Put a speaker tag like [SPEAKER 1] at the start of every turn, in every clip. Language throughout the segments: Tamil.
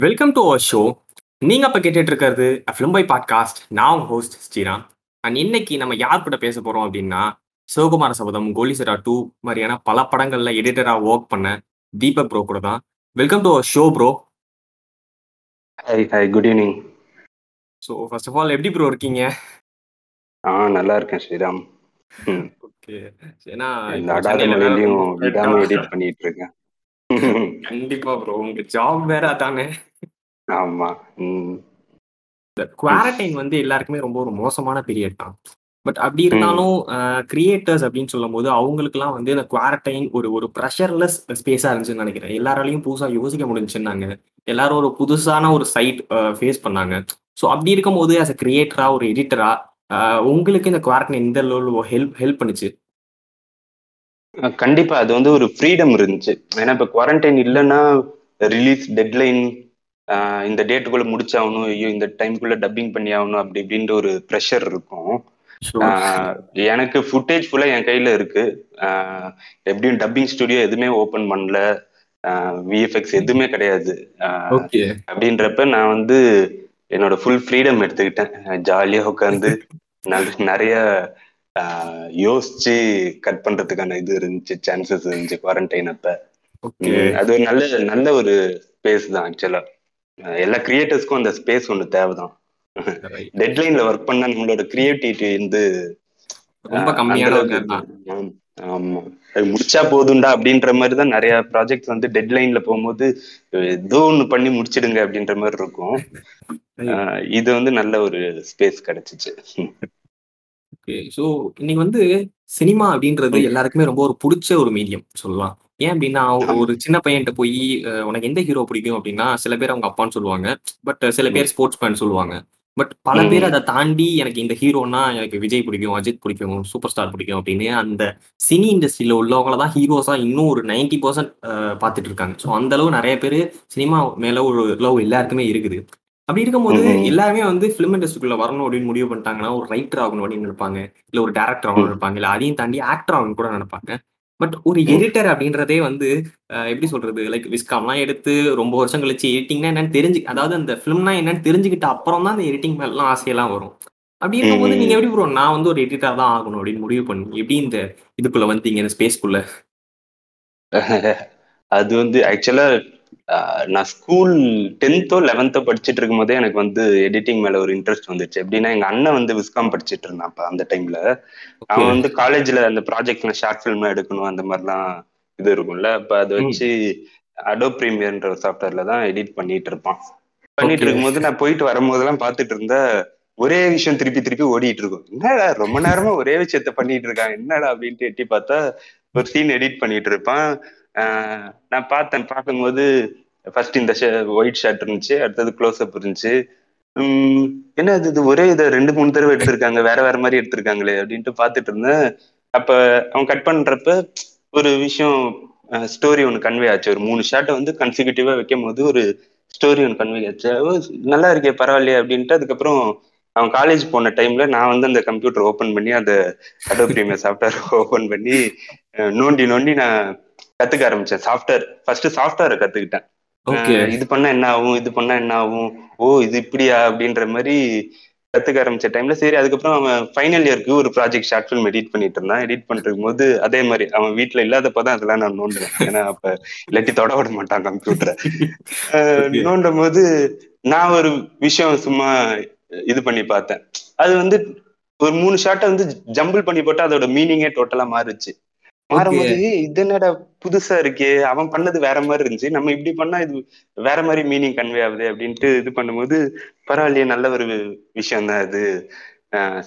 [SPEAKER 1] வெல்கம் டு அவர் ஷோ நீங்க அப்ப கேட்டுட்டு இருக்கிறது ஃபிலிம் பை பாட்காஸ்ட் நான் உங்க ஹோஸ்ட் ஸ்ரீராம் அண்ட் இன்னைக்கு நம்ம யார் கூட பேச போறோம் அப்படின்னா சிவகுமார சபதம் கோலிசரா டூ மாதிரியான பல படங்கள்ல எடிட்டரா ஒர்க் பண்ண தீபக் ப்ரோ கூட தான். Welcome to our show bro
[SPEAKER 2] hi hi good evening
[SPEAKER 1] so first of all எப்படி ப்ரோ இருக்கீங்க?
[SPEAKER 2] ஆ நல்லா இருக்கேன் ஸ்ரீராம்.
[SPEAKER 1] கண்டிப்பா ப்ரோ உங்க ஜாப் வேற அதானே.
[SPEAKER 2] ஆமா ம்.
[SPEAKER 1] இந்த குவாரண்டைன் வந்து எல்லாருக்குமே ரொம்ப ஒரு மோசமான பீரியட் தான். பட் அப்படி இருந்தாலும் கிரியேட்டர்ஸ் அப்படின்னு சொல்லும்போது அவங்களுக்குலாம் வந்து இந்த குவாரண்டைன் ஒரு ஒரு ப்ரெஷர்லெஸ் ஸ்பேஸா இருந்துச்சுன்னு நினைக்கிறேன். எல்லாராலையும் புதுசா யோசிக்க முடிஞ்சுன்னாங்க எல்லாரும் ஒரு புதுசான ஒரு சைட் ஃபேஸ் பண்ணாங்க. ஸோ அப்படி இருக்கும்போது ஆஸ் அ கிரியேட்டரா ஒரு எடிட்டரா உங்களுக்கு இந்த குவாரண்டைன் எந்த லெவலில் ஹெல்ப் ஹெல்ப் பண்ணுச்சு?
[SPEAKER 2] அஹ் கண்டிப்பா. அது வந்து ஒரு ஃப்ரீடம் இருந்துச்சு. ஏன்னா இப்ப குவாரண்டைன் இல்லைன்னா ரிலீஸ் டெட்லைன் இந்த டேட்டுக்குள்ள முடிச்சாகணும். ஐயோ இந்த டைம்குள்ள டப்பிங் பண்ணி ஆகணும் அப்படி இப்படின்ற ஒரு ப்ரெஷர் இருக்கும். ஆஹ் எனக்கு ஃபுட்டேஜ் ஃபுல்லா என் கையில இருக்கு. ஆஹ் எப்படியும் டப்பிங் ஸ்டுடியோ எதுவுமே ஓபன் பண்ணல. விஎஃப்எக்ஸ் எதுவுமே கிடையாது. ஆஹ்
[SPEAKER 1] ஓகே
[SPEAKER 2] அப்படின்றப்ப நான் வந்து என்னோட ஃபுல் ஃப்ரீடம் எடுத்துக்கிட்டேன். ஜாலியா உட்காந்து நிறைய யோசிச்சு கட் பண்றதுக்கான இது இருந்துச்சு சான்சஸ் இருந்துச்சு குவாரண்டைன் அப்ப. அது ஒரு நல்ல நல்ல ஒரு ஸ்பேஸ் தான் ஆக்சுவலா எல்லா கிரியேட்டர்ஸ்க்கும் அந்த ஸ்பேஸ் ஒன்று தேவைதான். டெட்லைன்ல ஒர்க் பண்ணா நம்மளோட கிரியேட்டிவிட்டி வந்து
[SPEAKER 1] ரொம்ப கம்மியான
[SPEAKER 2] ஆமா. அது முடிச்சா போதும்டா அப்படின்ற மாதிரி தான் நிறைய ப்ராஜெக்ட் வந்து டெட்லைன்ல போகும்போது ஏதோ ஒண்ணு பண்ணி முடிச்சிடுங்க அப்படின்ற மாதிரி இருக்கும். இது வந்து நல்ல ஒரு ஸ்பேஸ் கிடைச்சிச்சு.
[SPEAKER 1] ஓகே ஸோ இன்னைக்கு வந்து சினிமா அப்படின்றது. எல்லாருக்குமே ரொம்ப ஒரு பிடிச்ச ஒரு மீடியம் சொல்லலாம். ஏன் அப்படின்னா ஒரு சின்ன பையன்கிட்ட போய் உனக்கு எந்த ஹீரோ பிடிக்கும் அப்படின்னா சில பேர் அவங்க அப்பான்னு சொல்லுவாங்க. பட் சில பேர் ஸ்போர்ட்ஸ் மேன் சொல்லுவாங்க. பட் பல. பேர் அதை தாண்டி எனக்கு இந்த ஹீரோனா எனக்கு விஜய் பிடிக்கும் அஜித் பிடிக்கும் சூப்பர் ஸ்டார் பிடிக்கும் அப்படின்னு அந்த சினி இண்டஸ்ட்ரியில உள்ளவங்கள தான் ஹீரோஸா இன்னும் ஒரு நைன்டி பர்சன்ட் பார்த்துட்டு இருக்காங்க. ஸோ அந்த அளவு நிறைய பேர் சினிமா மேல ஒரு லவ் எல்லாருக்குமே இருக்குது. அப்படி இருக்கும்போது. எல்லாருமே வந்து ஃபிலிம் இண்டஸ்ட்ரிக்குள்ள வரணும் அப்படின்னு முடிவு பண்ணிட்டாங்கன்னா ஒரு ரைட்டர் ஆகணும் அப்படின்னு நினைப்பாங்க. இல்ல ஒரு டேரக்டர் ஆகணும்னு நினைப்பாங்க. இல்ல அதையும் தாண்டி ஆக்டர் ஆகணும் கூட நினைப்பாங்க. பட் ஒரு. எடிட்டர் அப்படின்றதே வந்து எப்படி சொல்றது லைக் விஸ்காம்லாம் எடுத்து ரொம்ப வருஷம் கழிச்சு எடிட்டிங்னா என்னன்னு தெரிஞ்சு அதாவது அந்த ஃபிலிம்னா என்னன்னு தெரிஞ்சுக்கிட்ட அப்புறம் தான் அந்த எடிட்டிங் மேலாம் ஆசையெல்லாம் வரும் அப்படி இருக்கும்போது. நீங்க எப்படி ப்ரோ நான் வந்து ஒரு எடிட்டர் தான் ஆகணும் அப்படின்னு முடிவு பண்ணி எப்படி இந்த இதுக்குள்ள வந்தீங்க இந்த ஸ்பேஸ்க்குள்ள
[SPEAKER 2] அது வந்து ஆக்சுவலா நான் ஸ்கூல் டென்த்தோ லெவன்த்தோ படிச்சுட்டு இருக்கும் போதே எனக்கு வந்து எடிட்டிங் மேல ஒரு இன்ட்ரெஸ்ட் வந்துச்சு. எப்படின்னா எங்க அண்ணன் வந்து விஸ்காம் படிச்சிட்டு இருந்தான் அப்ப அந்த டைம்ல அவன் வந்து காலேஜ்ல அந்த ப்ராஜெக்ட்ல ஷார்ட் ஃபிலிம் எடுக்கணும் அந்த மாதிரிலாம் இது இருக்கும்ல. அப்ப அதை. வச்சு அடோ ப்ரீமியர்ன்ற ஒரு சாஃப்ட்வேர்ல தான் எடிட் பண்ணிட்டு இருப்பான். பண்ணிட்டு. இருக்கும்போது நான் போயிட்டு வரும்போதெல்லாம் பார்த்துட்டு இருந்த ஒரே விஷயம் திருப்பி திருப்பி ஓடிட்டு இருக்கும். என்னடா ரொம்ப நேரமா ஒரே விஷயத்த பண்ணிட்டு இருக்கான் என்னடா அப்படின்ட்டு எட்டி பார்த்தா ஒரு சீன் எடிட் பண்ணிட்டு இருப்பான். நான் பார்த்தேன் பார்க்கும்போது ஃபர்ஸ்ட் இந்த ஒயிட் ஷர்ட் இருந்துச்சு அடுத்தது க்ளோஸ் அப் இருந்துச்சு என்ன அது இது ஒரே இதை ரெண்டு மூணு தடவை எடுத்திருக்காங்க வேற வேற மாதிரி எடுத்திருக்காங்களே அப்படின்ட்டு பார்த்துட்டு இருந்தேன். அப்ப அவன் கட் பண்றப்ப ஒரு விஷயம் ஸ்டோரி ஒன்று கன்வே ஆச்சு. ஒரு மூணு ஷார்ட்டை வந்து கன்சிக்யூட்டிவா வைக்கும் போது ஒரு ஸ்டோரி ஒன்று கன்வே ஆச்சு. நல்லா இருக்கே பரவாயில்லையே அப்படின்ட்டு அதுக்கப்புறம் அவன் காலேஜ் போன டைம்ல நான் வந்து அந்த கம்ப்யூட்டர் ஓப்பன் பண்ணி அந்த அடோ பிரீமியர் சாஃப்ட்வேர் ஓப்பன் பண்ணி நோண்டி நோண்டி நான் கத்துக்க ஆரம்பிச்சேன். சாஃப்ட்வேர் ஃபர்ஸ்ட் சாஃப்ட்வேரை கத்துக்கிட்டேன். இது பண்ணா என்ன ஆகும்? இது பண்ணா என்ன ஆகும்? ஓ இது இப்படியா? அப்படின்ற மாதிரி கத்துக்க ஆரம்பிச்ச டைம்ல சரி அதுக்கப்புறம் அவன் ஃபைனல் இயர்க்கு ஒரு ப்ராஜெக்ட் ஷார்ட் ஃபிலிம் எடிட் பண்ணிட்டு இருந்தான். எடிட் பண்ணிருக்கும் போது அதே மாதிரி அவன் வீட்டுல இல்லாதப்பதான் அதெல்லாம் நான் நோண்டுவேன். ஏன்னா அப்ப இல்லாட்டி தொட விட மாட்டான் கம்ப்யூட்டரை. நோண்டும் போது நான் ஒரு விஷயம் சும்மா இது பண்ணி பார்த்தேன். அது வந்து ஒரு மூணு ஷாட்டை வந்து ஜம்பிள் பண்ணி போட்டு அதோட மீனிங்கே டோட்டலா மாறுச்சு. மாறும்போது "ஏய், இது என்னடா புதுசா இருக்கே அவன் பண்ணது வேற மாதிரி இருந்துச்சு நம்ம இப்படி பண்ணா இது வேற மாதிரி மீனிங் கன்வே ஆகுது அப்படின்ட்டு இது பண்ணும்போது பரவாயில்லையே நல்ல ஒரு விஷயம் தான் இது.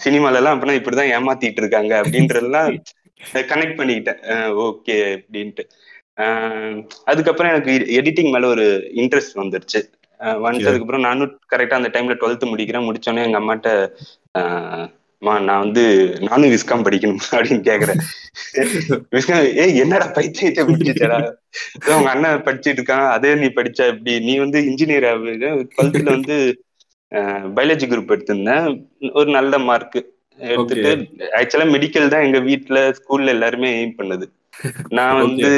[SPEAKER 2] சினிமால எல்லாம் அப்படின்னா இப்படிதான் ஏமாத்திட்டு இருக்காங்க அப்படின்றதெல்லாம் கனெக்ட் பண்ணிக்கிட்டேன். ஓகே அப்படின்ட்டு. ஆஹ் அதுக்கப்புறம் எனக்கு எடிட்டிங் மேல ஒரு இன்ட்ரெஸ்ட் வந்துருச்சு.
[SPEAKER 1] Okay.
[SPEAKER 2] அதுக்கப்புறம் நானும் கரெக்டா அந்த டைம்ல டுவெல்த் முடிக்கிறேன். முடிச்சோடனே எங்க அம்மாட்ட ஆஹ் மா நான் வந்து நானும் விஸ்காம் படிக்கணும் அப்படின்னு கேக்குறேன். விஸ்காம் ஏய் என்னடா பைத்தியத்தை முடிச்சுச்சடா உங்க அண்ணன் படிச்சிட்டு இருக்கான் அதே நீ படிச்ச இப்படி நீ வந்து இன்ஜினியர் டுவெல்த்ல வந்து பயாலஜி குரூப் எடுத்திருந்தேன். ஒரு நல்ல மார்க் எடுத்துட்டு ஆக்சுவலா மெடிக்கல் தான் எங்க வீட்டுல ஸ்கூல்ல எல்லாருமே எய்ம் பண்ணுது. நான் வந்து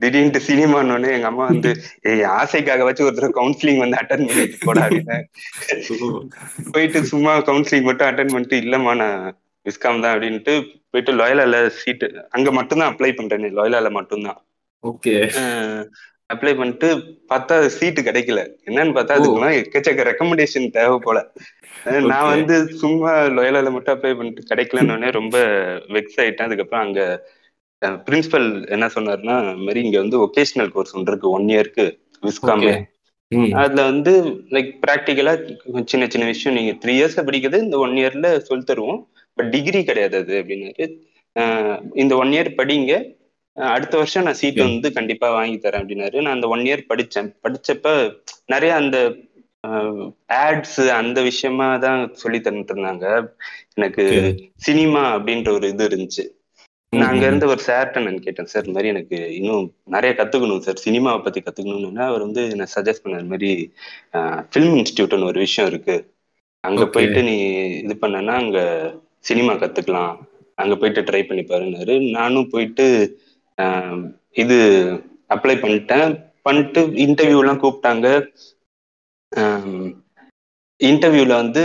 [SPEAKER 2] திடீர்னு சினிமான்னு எங்க அம்மா வந்து ஆசைக்காக வச்சு ஒருத்தர் கவுன்சிலிங் வந்து அட்டன் பண்ணிட்டு போடா அப்படின்னு. போயிட்டு சும்மா கவுன்சிலிங் மட்டும் அட்டன் பண்ணிட்டு இல்லம்மா நான் விஸ்காம் தான் அப்படின்ட்டு போயிட்டு லோயலால சீட்டு அங்க மட்டும்தான் அப்ளை பண்றேன் லோயலால மட்டும்தான்.
[SPEAKER 1] ஓகே.
[SPEAKER 2] அப்ளை பண்ணிட்டு பார்த்தா சீட்டு கிடைக்கல. என்னன்னு பார்த்தா அதுக்குலாம் எக்கச்சக்க ரெக்கமெண்டேஷன் தேவை போல. நான் வந்து சும்மா லோயலால மட்டும் அப்ளை பண்ணிட்டு கிடைக்கலன்னு ரொம்ப வெக்ஸ் ஆயிட்டேன். அதுக்கப்புறம் அங்க பிரின்சிபல் என்ன சொன்னாருன்னா மாதிரி இங்க வந்து ஒகேஷனல் கோர்ஸ் ஒன்று இருக்கு ஒன் இயருக்கு விஸ்காமே அதுல வந்து லைக் ப்ராக்டிக்கலா சின்ன சின்ன விஷயம் நீங்க த்ரீ இயர்ஸ்ல படிக்கிறது இந்த ஒன் இயர்ல சொல்லி தருவோம். பட் டிகிரி கிடையாது அது அப்படின்னாரு. இந்த ஒன் இயர் படிங்க. அடுத்த வருஷம் நான் சீட் வந்து கண்டிப்பா வாங்கி தரேன் அப்படின்னாரு. நான் அந்த ஒன் இயர் படிச்சேன். படிச்சப்ப நிறைய அந்த ஆட்ஸ் அந்த விஷயமா தான் சொல்லி தந்துட்டு இருந்தாங்க. எனக்கு சினிமா அப்படின்ற ஒரு இது இருந்துச்சு. நான் அங்க இருந்து ஒரு சார்ட்ட நான் கேட்டேன் சார் இந்த மாதிரி எனக்கு இன்னும் நிறைய கத்துக்கணும் சார் சினிமாவை பத்தி கத்துக்கணும்னு அவர் வந்து என்ன சஜஸ்ட் பண்ண மாதிரி ஃபிலிம் இன்ஸ்டியூட்னு ஒரு விஷயம் இருக்கு. அங்க போயிட்டு நீ இது பண்ணனா அங்க சினிமா கத்துக்கலாம். அங்க போயிட்டு ட்ரை பண்ணி பாருன்னாரு. நானும் போயிட்டு இது அப்ளை பண்ணிட்டேன். பண்ணிட்டு இன்டர்வியூ எல்லாம் கூப்பிட்டாங்க. இன்டர்வியூல வந்து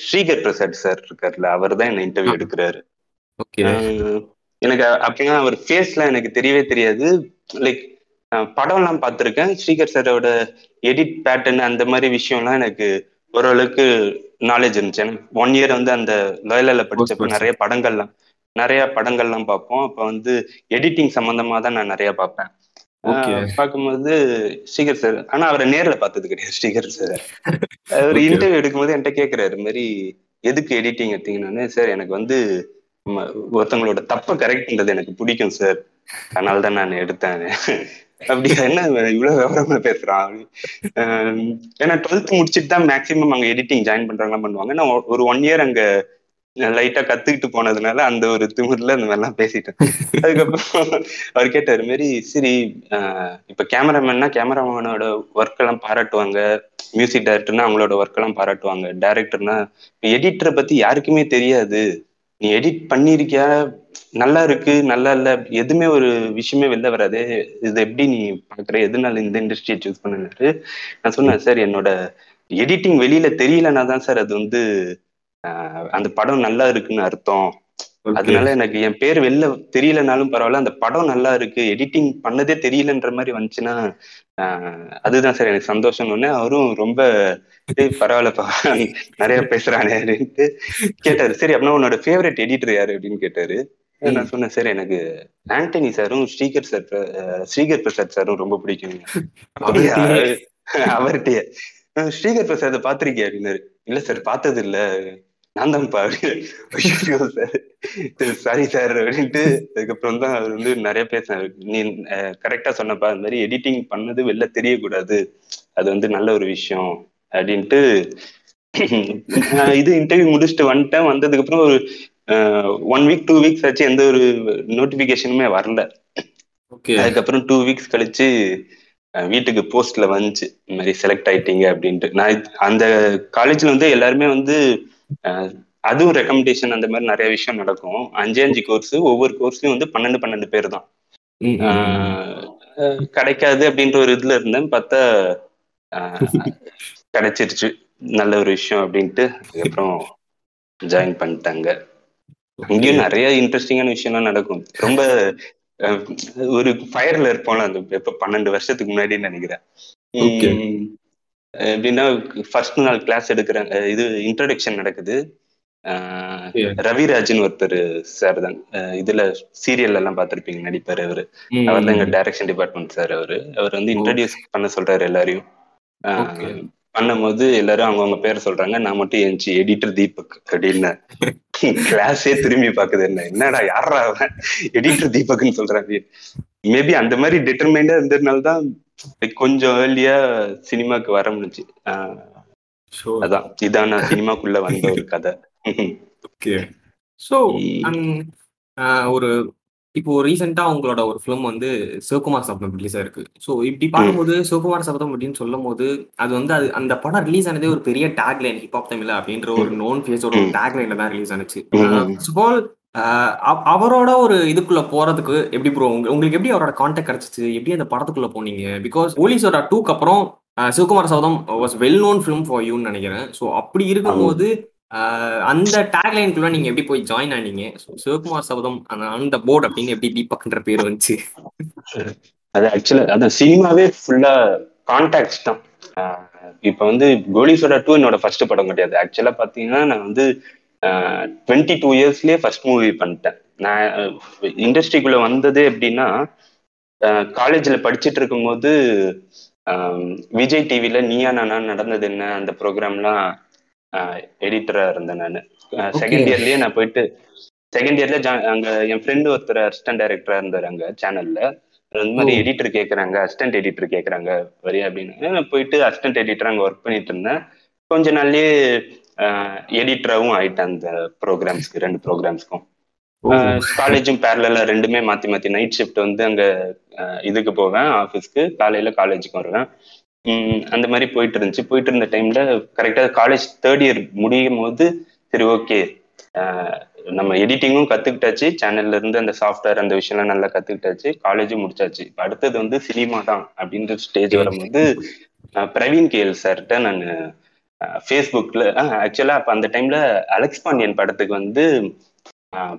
[SPEAKER 2] ஸ்ரீகர் பிரசாத் சார் இருக்காருல்ல அவர் தான் என்ன இன்டர்வியூ எடுக்கிறாரு. எனக்கு அப்பெல்லாம் அவர் ஃபேஸ்லாம் எனக்கு தெரியவே தெரியாது. லைக் படம்லாம் பார்த்துருக்கேன். ஸ்ரீகர் சாரோட எடிட் பேட்டர்ன் அந்த மாதிரி விஷயம்லாம் எனக்கு ஓரளவுக்கு நாலேஜ் இருந்துச்சு. எனக்கு ஒன் இயர் வந்து அந்த லோயலில் படிச்சப்ப நிறைய படங்கள்லாம் நிறைய படங்கள்லாம் பார்ப்போம். அப்போ வந்து எடிட்டிங் சம்பந்தமா தான் நான் நிறைய பார்ப்பேன். பார்க்கும்போது ஸ்ரீகர் சார் ஆனா அவரை நேர்ல பார்த்தது கிடையாது ஸ்ரீகர் சார் அவர் இன்டர்வியூ எடுக்கும்போது என்கிட்ட கேட்கிறாரு மாதிரி எதுக்கு எடிட்டிங் எடுத்தீங்கன்னு? சார் எனக்கு வந்து ஒருத்தவங்களோட தப்ப கரெக்ட் பண்றது எனக்கு பிடிக்கும் சார் அதனால தான் நான் எடுத்தேன். அப்படி என்ன இவ்வளவு விவரமா பேசுறான் ஏன்னா டுவெல்த் முடிச்சுட்டு தான் மேக்சிமம் அங்க எடிட்டிங் ஜாயின் பண்றவங்க பண்ணுவாங்க. நான் ஒரு ஒன் இயர் அங்க லைட்டா கத்துக்கிட்டு போனதுனால அந்த ஒரு திமிர்ல இந்த மாதிரிலாம் பேசிட்டேன். அதுக்கப்புறம் அவர் கேட்டாரு மாரி சரி இப்ப கேமராமேன்னா கேமராமேனோட ஒர்க் எல்லாம் பாராட்டுவாங்க. மியூசிக் டைரக்டர்னா அவங்களோட ஒர்க் எல்லாம் பாராட்டுவாங்க. டைரக்டர்னா எடிட்டரை பத்தி யாருக்குமே தெரியாது. நீ எடிட் பண்ணியிருக்கியா நல்லா இருக்கு நல்லா இல்ல. எதுவுமே ஒரு விஷயமே வெளில வராது. இது எப்படி நீ பாக்குற? எதனால இந்த இண்டஸ்ட்ரியை சூஸ் பண்ணினாரு? நான் சொன்னேன் சார் என்னோட எடிட்டிங் வெளியில தெரியலனா தான் சார் அது வந்து அந்த படம் நல்லா இருக்குன்னு அர்த்தம். அதனால எனக்கு என் பேர் வெளில தெரியலனாலும் பரவாயில்ல. அந்த படம் நல்லா இருக்கு. எடிட்டிங் பண்ணதே தெரியலன்ற மாதிரி வந்துச்சுன்னா அதுதான் சார் எனக்கு சந்தோஷம் ஒண்ணு. அவரும் ரொம்ப பரவாயில்லப்பா. நிறைய பேசுறானே அப்படின்ட்டு கேட்டாரு. சரி அப்படின்னா உன்னோட ஃபேவரட் எடிட்டர் யாரு? அப்படின்னு கேட்டாரு. நான் சொன்னேன் சார் எனக்கு ஆண்டனி சாரும் ஸ்ரீகர் சார் ஸ்ரீகர் பிரசாத் சாரும் ரொம்ப பிடிக்கும். அவர்கிட்டயே? ஸ்ரீகர் பிரசாத் பாத்திருக்கியா அப்படின்னாரு. இல்ல சார் பார்த்தது இல்ல நான் தான்ப்பா. சார். சாரி சார் அப்படின்ட்டு அதுக்கப்புறம் தான் அவர் வந்து நிறைய பேசினாரு நீ கரெக்டா சொன்னப்பா அந்த மாதிரி எடிட்டிங் பண்ணது வெளில தெரியக்கூடாது. அது வந்து நல்ல ஒரு விஷயம் அப்படின்ட்டு இது இன்டர்வியூ முடிச்சுட்டு வந்துட்டேன். வந்ததுக்கு அப்புறம் ஒரு ஒன் வீக் டூ வீக்ஸ் ஆச்சு எந்த ஒரு நோட்டிபிகேஷனுமே வரல. அதுக்கப்புறம் டூ வீக்ஸ் கழிச்சு வீட்டுக்கு போஸ்ட்ல வந்துச்சு. இந்த மாதிரி செலக்ட் ஆயிட்டீங்க அப்படின்ட்டு. நான் அந்த காலேஜ்ல வந்து எல்லாருமே வந்து அதுவும் ரெக்கமெண்டேஷன் அந்த மாதிரி நிறைய விஷயம் நடக்கும். அஞ்சு அஞ்சு கோர்ஸ் ஒவ்வொரு கோர்ஸ்லயும் வந்து பன்னெண்டு பன்னெண்டு பேர் தான் கிடைக்காது அப்படின்ற ஒரு இதுல இருந்தேன். பார்த்தா கிடைச்சிருச்சு. நல்ல ஒரு விஷயம் அப்படின்ட்டு அதுக்கப்புறம் ஜாயின் பண்ணிட்டாங்க. இங்கேயும் நிறைய இன்ட்ரெஸ்டிங்கான விஷயம்லாம் நடக்கும். ரொம்ப ஒரு ஃபயர்ல இருப்போம்ல அந்த இப்ப பன்னெண்டு வருஷத்துக்கு முன்னாடி நினைக்கிறேன். எப்படின்னா ஃபர்ஸ்ட் நாள் கிளாஸ் எடுக்கிறாங்க இது இன்ட்ரடக்ஷன் நடக்குது. ரவிராஜன் ஒருத்தர் சார் தான். இதுல சீரியல் எல்லாம் பார்த்திருப்பீங்க நடிப்பாரு அவரு. அவர் தான் எங்க டைரக்ஷன் டிபார்ட்மெண்ட் சார் அவரு. அவர் வந்து இன்ட்ரடியூஸ் பண்ண சொல்றாரு எல்லாரையும். பண்ணும்போது எல்லாரும் அவங்கவுங்க பேர் சொல்றாங்க. நான் மட்டும் என்ச்சு எடிட்டர் தீபக் அப்படின்னு. கிளாஸே திரும்பி பாக்குது என்ன என்னடா யாரா அவன்? எடிட்டர் தீபக்னு சொல்றாங்க. மேபி அந்த மாதிரி டிட்டர்மைண்டா இருந்ததுனால தான் கொஞ்சம் ஏர்லியா சினிமாக்கு வர முடிஞ்சு. அதான். இதான் நான் சினிமாக்குள்ள வந்த ஒரு கதை.
[SPEAKER 1] ஓகே ஸோ ஒரு இப்போ ரீசெண்டா உங்களோட ஒரு ஃபிலிம் வந்து சிவகுமார் சபதம் ரிலீஸ் ஆயிருக்கு. ஸோ இப்படி பார்க்கும்போது சிவகுமார் சபதம் அப்படின்னு சொல்லும் போது அது வந்து அது அந்த படம் ரிலீஸ் ஆனதே ஒரு பெரிய டேக் லைன் ஹிப்ஹாப் தமிழ் அப்படின்ற ஒரு நோன் ஃபேஸோட ஒரு டேக் லைன்ல தான் ரிலீஸ் ஆனிச்சு. அவரோட ஒரு இதுக்குள்ள போறதுக்கு எப்படி ப்ரோ உங்களுக்கு எப்படி அவரோட கான்டாக்ட் கிடைச்சிச்சு? எப்படி அந்த படத்துக்குள்ள போனீங்க? பிகாஸ் போலீஸோட டூக்கு அப்புறம் Sivakumar Sabatham was well known film for யூன்னு நினைக்கிறேன். ஸோ அப்படி இருக்கும்போது அந்த டேக் லைனுக்குள்ள நீங்க எப்படி போய் ஜாயின் ஆனீங்க? சிவகுமார் சௌதம் அந்த போர்டு அப்படின்னு எப்படி தீபக்ன்ற பேர் வந்துச்சு?
[SPEAKER 2] அது ஆக்சுவலா அதான் சினிமாவே ஃபுல்லா கான்டாக்ட்ஸ் தான். இப்ப வந்து கோலிசோட டூ என்னோட ஃபர்ஸ்ட் படம் கிடையாது. ஆக்சுவலா பாத்தீங்கன்னா நான் வந்து டுவெண்ட்டி டூ இயர்ஸ்லயே ஃபர்ஸ்ட் மூவி பண்ணிட்டேன். நான் இண்டஸ்ட்ரிக்குள்ள வந்தது எப்படின்னா காலேஜ்ல படிச்சுட்டு இருக்கும்போது விஜய் டிவில நீயா நானா நடந்தது என்ன? அந்த ப்ரோக்ராம்லாம் எடிட்டரா இருந்தேன் நான். செகண்ட் இயர்லயே நான் போயிட்டு செகண்ட் இயர்ல அங்க என் ஃப்ரெண்டு ஒருத்தர் அசிஸ்டன்ட் டைரக்டரா இருந்தாரு அங்க சேனல்ல இந்த மாதிரி எடிட்டர் கேக்குறாங்க அசிஸ்டன்ட் எடிட்டர் கேக்குறாங்க வரியா அப்படின்னு. நான் போயிட்டு அசிஸ்டன்ட் எடிட்டர் அங்க ஒர்க் பண்ணிட்டு இருந்தேன். கொஞ்ச நாள்லயே எடிட்டராகவும் ஆயிட்டேன் அந்த ப்ரோக்ராம்ஸ்க்கு ரெண்டு ப்ரோக்ராம்ஸ்க்கும் காலேஜும் பேரலா ரெண்டுமே மாத்தி மாத்தி நைட் ஷிஃப்ட் வந்து அங்க இதுக்கு போவேன் ஆஃபீஸ்க்கு காலையில காலேஜுக்கு வருவேன். அந்த மாதிரி போயிட்டு இருந்துச்சு. போயிட்டு இருந்த டைம்ல கரெக்டா காலேஜ் தேர்ட் இயர் முடியும் போது சரி ஓகே நம்ம எடிட்டிங்கும் கத்துக்கிட்டாச்சு. சேனல்ல இருந்து அந்த சாஃப்ட்வேர் அந்த விஷயம்லாம் நல்லா கத்துக்கிட்டாச்சு. காலேஜும் முடிச்சாச்சு. இப்போ அடுத்தது வந்து சினிமா தான் அப்படின்ற ஸ்டேஜ் வரும்போது பிரவீன் கேஎல் சார்கிட்ட நான் ஃபேஸ்புக்ல ஆக்சுவலா அப்ப அந்த டைம்ல அலெக்ஸ் பாண்டியன் படத்துக்கு வந்து